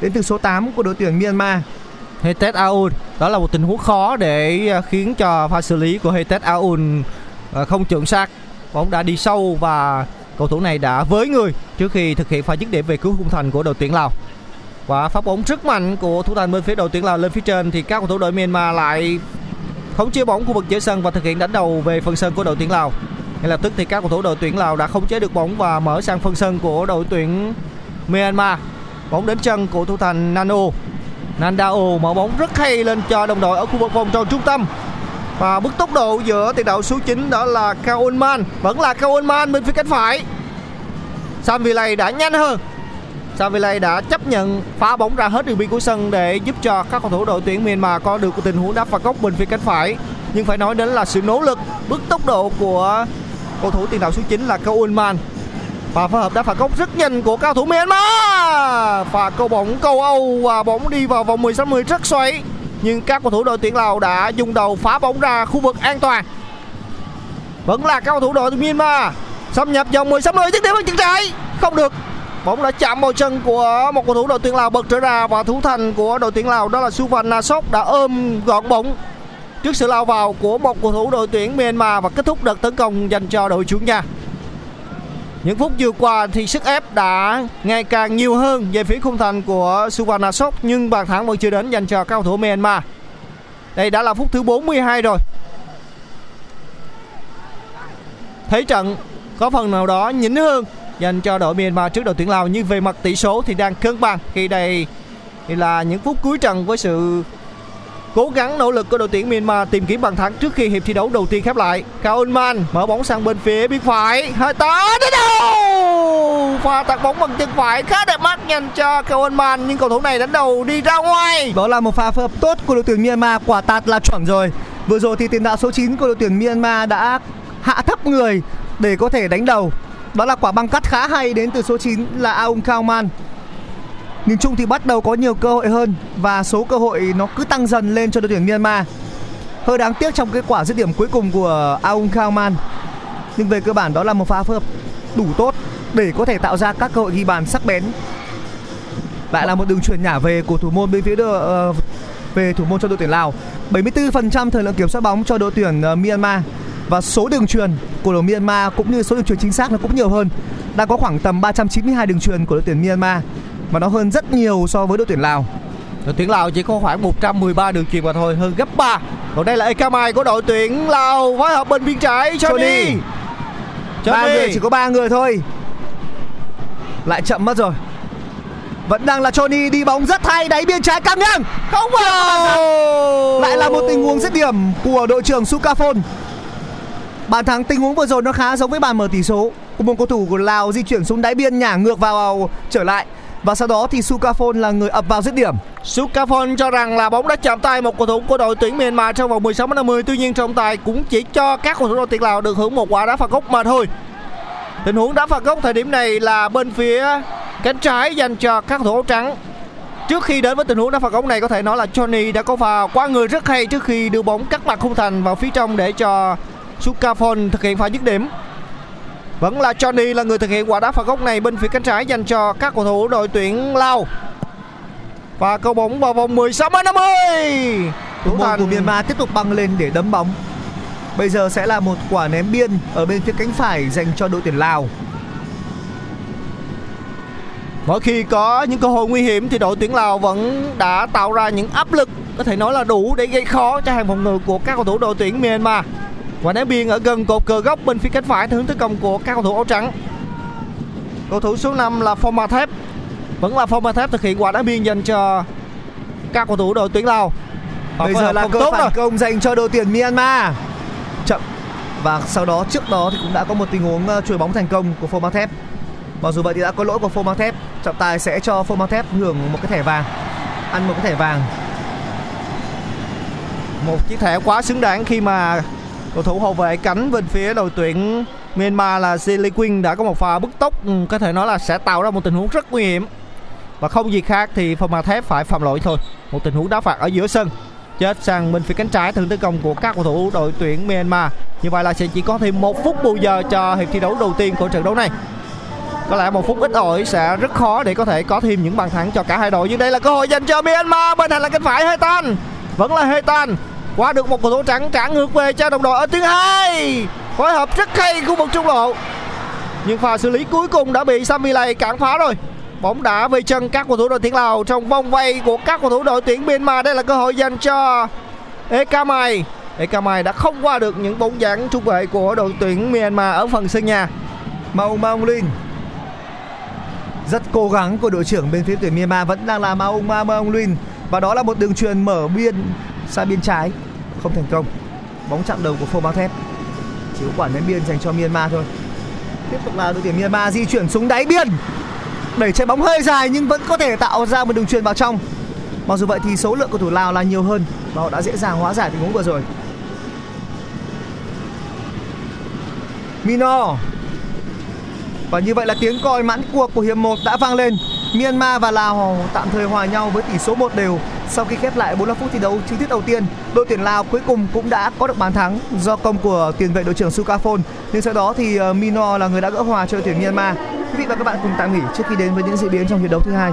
Đến từ số 8 của đội tuyển Myanmar. Hetet Aoun, đó là một tình huống khó để à, khiến cho pha xử lý của Hetet Aoun à, không chuẩn xác. Bóng đã đi sâu và cầu thủ này đã với người trước khi thực hiện pha dứt điểm về cứu khung thành của đội tuyển Lào và phát bóng rất mạnh của thủ thành bên phía đội tuyển Lào lên phía trên, thì các cầu thủ đội Myanmar lại khống chế bóng khu vực giữa sân và thực hiện đánh đầu về phần sân của đội tuyển Lào. Ngay lập tức thì các cầu thủ đội tuyển Lào đã khống chế được bóng và mở sang phần sân của đội tuyển Myanmar. Bóng đến chân của thủ thành Nano. Nandao mở bóng rất hay lên cho đồng đội ở khu vực vòng tròn trung tâm. Và bức tốc độ giữa tiền đạo số 9 đó là Kaunman vẫn là Kaunman bên phía cánh phải. Sam Villay đã nhanh hơn. Savile đã chấp nhận phá bóng ra hết đường biên của sân để giúp cho các cầu thủ đội tuyển Myanmar có được tình huống đá phạt góc bên phía cánh phải. Nhưng phải nói đến là sự nỗ lực, bước tốc độ của cầu thủ tiền đạo số 9 là Kaunman và phối hợp đá phạt góc rất nhanh của cao thủ Myanmar. Và cầu bóng cầu Âu và bóng đi vào vòng 16 10 rất xoáy. Nhưng các cầu thủ đội tuyển Lào đã dùng đầu phá bóng ra khu vực an toàn. Vẫn là cao thủ đội tuyển Myanmar xâm nhập vòng 16 10 tiếp điểm bằng chân trái. Không được bóng đã chạm vào chân của một cầu thủ đội tuyển Lào bật trở ra và thủ thành của đội tuyển Lào đó là Suvan Nasok đã ôm gọn bóng trước sự lao vào của một cầu thủ đội tuyển Myanmar và kết thúc đợt tấn công dành cho đội chủ nhà những phút vừa qua thì sức ép đã ngày càng nhiều hơn về phía khung thành của Suvarnasok nhưng bàn thắng vẫn chưa đến dành cho cao thủ Myanmar. Đây đã là phút thứ 42 rồi. Thấy trận có phần nào đó nhỉnh hơn dành cho đội Myanmar trước đội tuyển Lào nhưng về mặt tỷ số thì đang cân bằng khi đây thì là những phút cuối trận với sự Cố gắng nỗ lực của đội tuyển Myanmar tìm kiếm bàn thắng trước khi hiệp thi đấu đầu tiên khép lại. Cao Unman mở bóng sang bên phía bên phải, hơi tới đến đâu? Pha tạt bóng bằng chân phải khá đẹp mắt nhanh cho Cao Unman nhưng cầu thủ này đánh đầu đi ra ngoài. Đó là một pha phối hợp tốt của đội tuyển Myanmar, quả tạt là chuẩn rồi. Vừa rồi thì tiền đạo số 9 của đội tuyển Myanmar đã hạ thấp người để có thể đánh đầu. Đó là quả băng cắt khá hay đến từ số 9 là Aung Kauman. Nhìn chung thì bắt đầu có nhiều cơ hội hơn và số cơ hội nó cứ tăng dần lên cho đội tuyển Myanmar. Hơi đáng tiếc trong cái quả dứt điểm cuối cùng của Aung Kauman. Nhưng về cơ bản đó là một pha phối hợp đủ tốt để có thể tạo ra các cơ hội ghi bàn sắc bén. Lại là một đường chuyển nhả về của thủ môn bên phía đội, uh, về thủ môn cho đội tuyển Lào. 74% thời lượng kiểm soát bóng cho đội tuyển uh, Myanmar và số đường truyền của đội Myanmar cũng như số đường truyền chính xác nó cũng nhiều hơn. Đang có khoảng tầm 392 đường truyền của đội tuyển Myanmar và nó hơn rất nhiều so với đội tuyển Lào. Đội tuyển Lào chỉ có khoảng 113 đường truyền mà thôi, hơn gấp 3. Còn đây là Ekamai của đội tuyển Lào phối hợp bên biên trái Johnny. Johnny. Ba người chỉ có ba người thôi. Lại chậm mất rồi. Vẫn đang là Johnny đi bóng rất hay đáy biên trái căng ngang. Không vào. Lại là một tình huống dứt điểm của đội trưởng Sukafon. Bàn thắng tình huống vừa rồi nó khá giống với bàn mở tỷ số của một cầu thủ của Lào di chuyển xuống đáy biên nhả ngược vào trở lại và sau đó thì Sukafon là người ập vào dứt điểm. Sukafon cho rằng là bóng đã chạm tay một cầu thủ của đội tuyển Myanmar trong vòng 16 50. Tuy nhiên trọng tài cũng chỉ cho các cầu thủ đội tuyển Lào được hưởng một quả đá phạt góc mà thôi. Tình huống đá phạt góc thời điểm này là bên phía cánh trái dành cho các cầu thủ trắng. Trước khi đến với tình huống đá phạt góc này, có thể nói là Johnny đã có pha qua người rất hay trước khi đưa bóng cắt mặt khung thành vào phía trong để cho Sukafon thực hiện pha dứt điểm. Vẫn là Johnny là người thực hiện quả đá phạt góc này bên phía cánh trái dành cho các cầu thủ đội tuyển Lào. Và cầu bóng vào vòng 16 50. Thủ môn của Myanmar tiếp tục băng lên để đấm bóng. Bây giờ sẽ là một quả ném biên ở bên phía cánh phải dành cho đội tuyển Lào. Mỗi khi có những cơ hội nguy hiểm thì đội tuyển Lào vẫn đã tạo ra những áp lực có thể nói là đủ để gây khó cho hàng phòng ngự của các cầu thủ đội tuyển Myanmar. Quả ném biên ở gần cột cờ góc bên phía cánh phải theo hướng tấn công của các cầu thủ áo trắng. Cầu thủ số 5 là Forma Thép. Vẫn là Forma Thép thực hiện quả đá biên dành cho các cầu thủ đội tuyển Lào. Và Bây giờ là cơ phản công dành cho đội tuyển Myanmar. Chậm và sau đó trước đó thì cũng đã có một tình huống uh, chuyền bóng thành công của Forma Thép. Mặc dù vậy thì đã có lỗi của Forma Thép, trọng tài sẽ cho Forma Thép hưởng một cái thẻ vàng, ăn một cái thẻ vàng. Một chiếc thẻ quá xứng đáng khi mà cầu thủ hậu vệ cánh bên phía đội tuyển Myanmar là Silly Queen đã có một pha bứt tốc ừ, có thể nói là sẽ tạo ra một tình huống rất nguy hiểm. Và không gì khác thì Phong Thép phải phạm lỗi thôi, một tình huống đá phạt ở giữa sân, chết sang bên phía cánh trái thường tấn công của các cầu thủ đội tuyển Myanmar. Như vậy là sẽ chỉ có thêm một phút bù giờ cho hiệp thi đấu đầu tiên của trận đấu này. Có lẽ một phút ít ỏi sẽ rất khó để có thể có thêm những bàn thắng cho cả hai đội, nhưng đây là cơ hội dành cho Myanmar. Bên hành là cánh phải hơi tan, vẫn là hơi tan qua được một cầu thủ trắng, trả ngược về cho đồng đội ở tiếng hai. Phối hợp rất hay khu vực trung lộ. Nhưng pha xử lý cuối cùng đã bị Samilay cản phá rồi. Bóng đã về chân các cầu thủ đội tuyển Lào trong vòng vây của các cầu thủ đội tuyển Myanmar. Đây là cơ hội dành cho Ekamai Ekamai đã không qua được những bóng dáng trung vệ của đội tuyển Myanmar ở phần sân nhà. Maung Maung Linh. Rất cố gắng của đội trưởng bên phía tuyển Myanmar vẫn đang là Maung Maung Linh. Và đó là một đường truyền mở biên xa biên trái. Không thành công. Bóng chạm đầu của phô bao thép. Chỉ có quả ném biên dành cho Myanmar thôi. Tiếp tục là đội tuyển Myanmar di chuyển xuống đáy biên. Đẩy chạy bóng hơi dài nhưng vẫn có thể tạo ra một đường truyền vào trong. Mặc dù vậy thì số lượng cầu thủ Lào là nhiều hơn và họ đã dễ dàng hóa giải tình huống vừa rồi. Mino. Và như vậy là tiếng còi mãn cuộc của hiệp 1 đã vang lên. Myanmar và Lào tạm thời hòa nhau với tỷ số 1 đều sau khi khép lại 45 phút thi đấu chính thức đầu tiên. Đội tuyển Lào cuối cùng cũng đã có được bàn thắng do công của tiền vệ đội trưởng Sukaphon. Nhưng sau đó thì ờ, Mino là người đã gỡ hòa cho đội tuyển Myanmar. Quý vị và các bạn cùng tạm nghỉ trước khi đến với những diễn biến trong hiệp đấu thứ hai.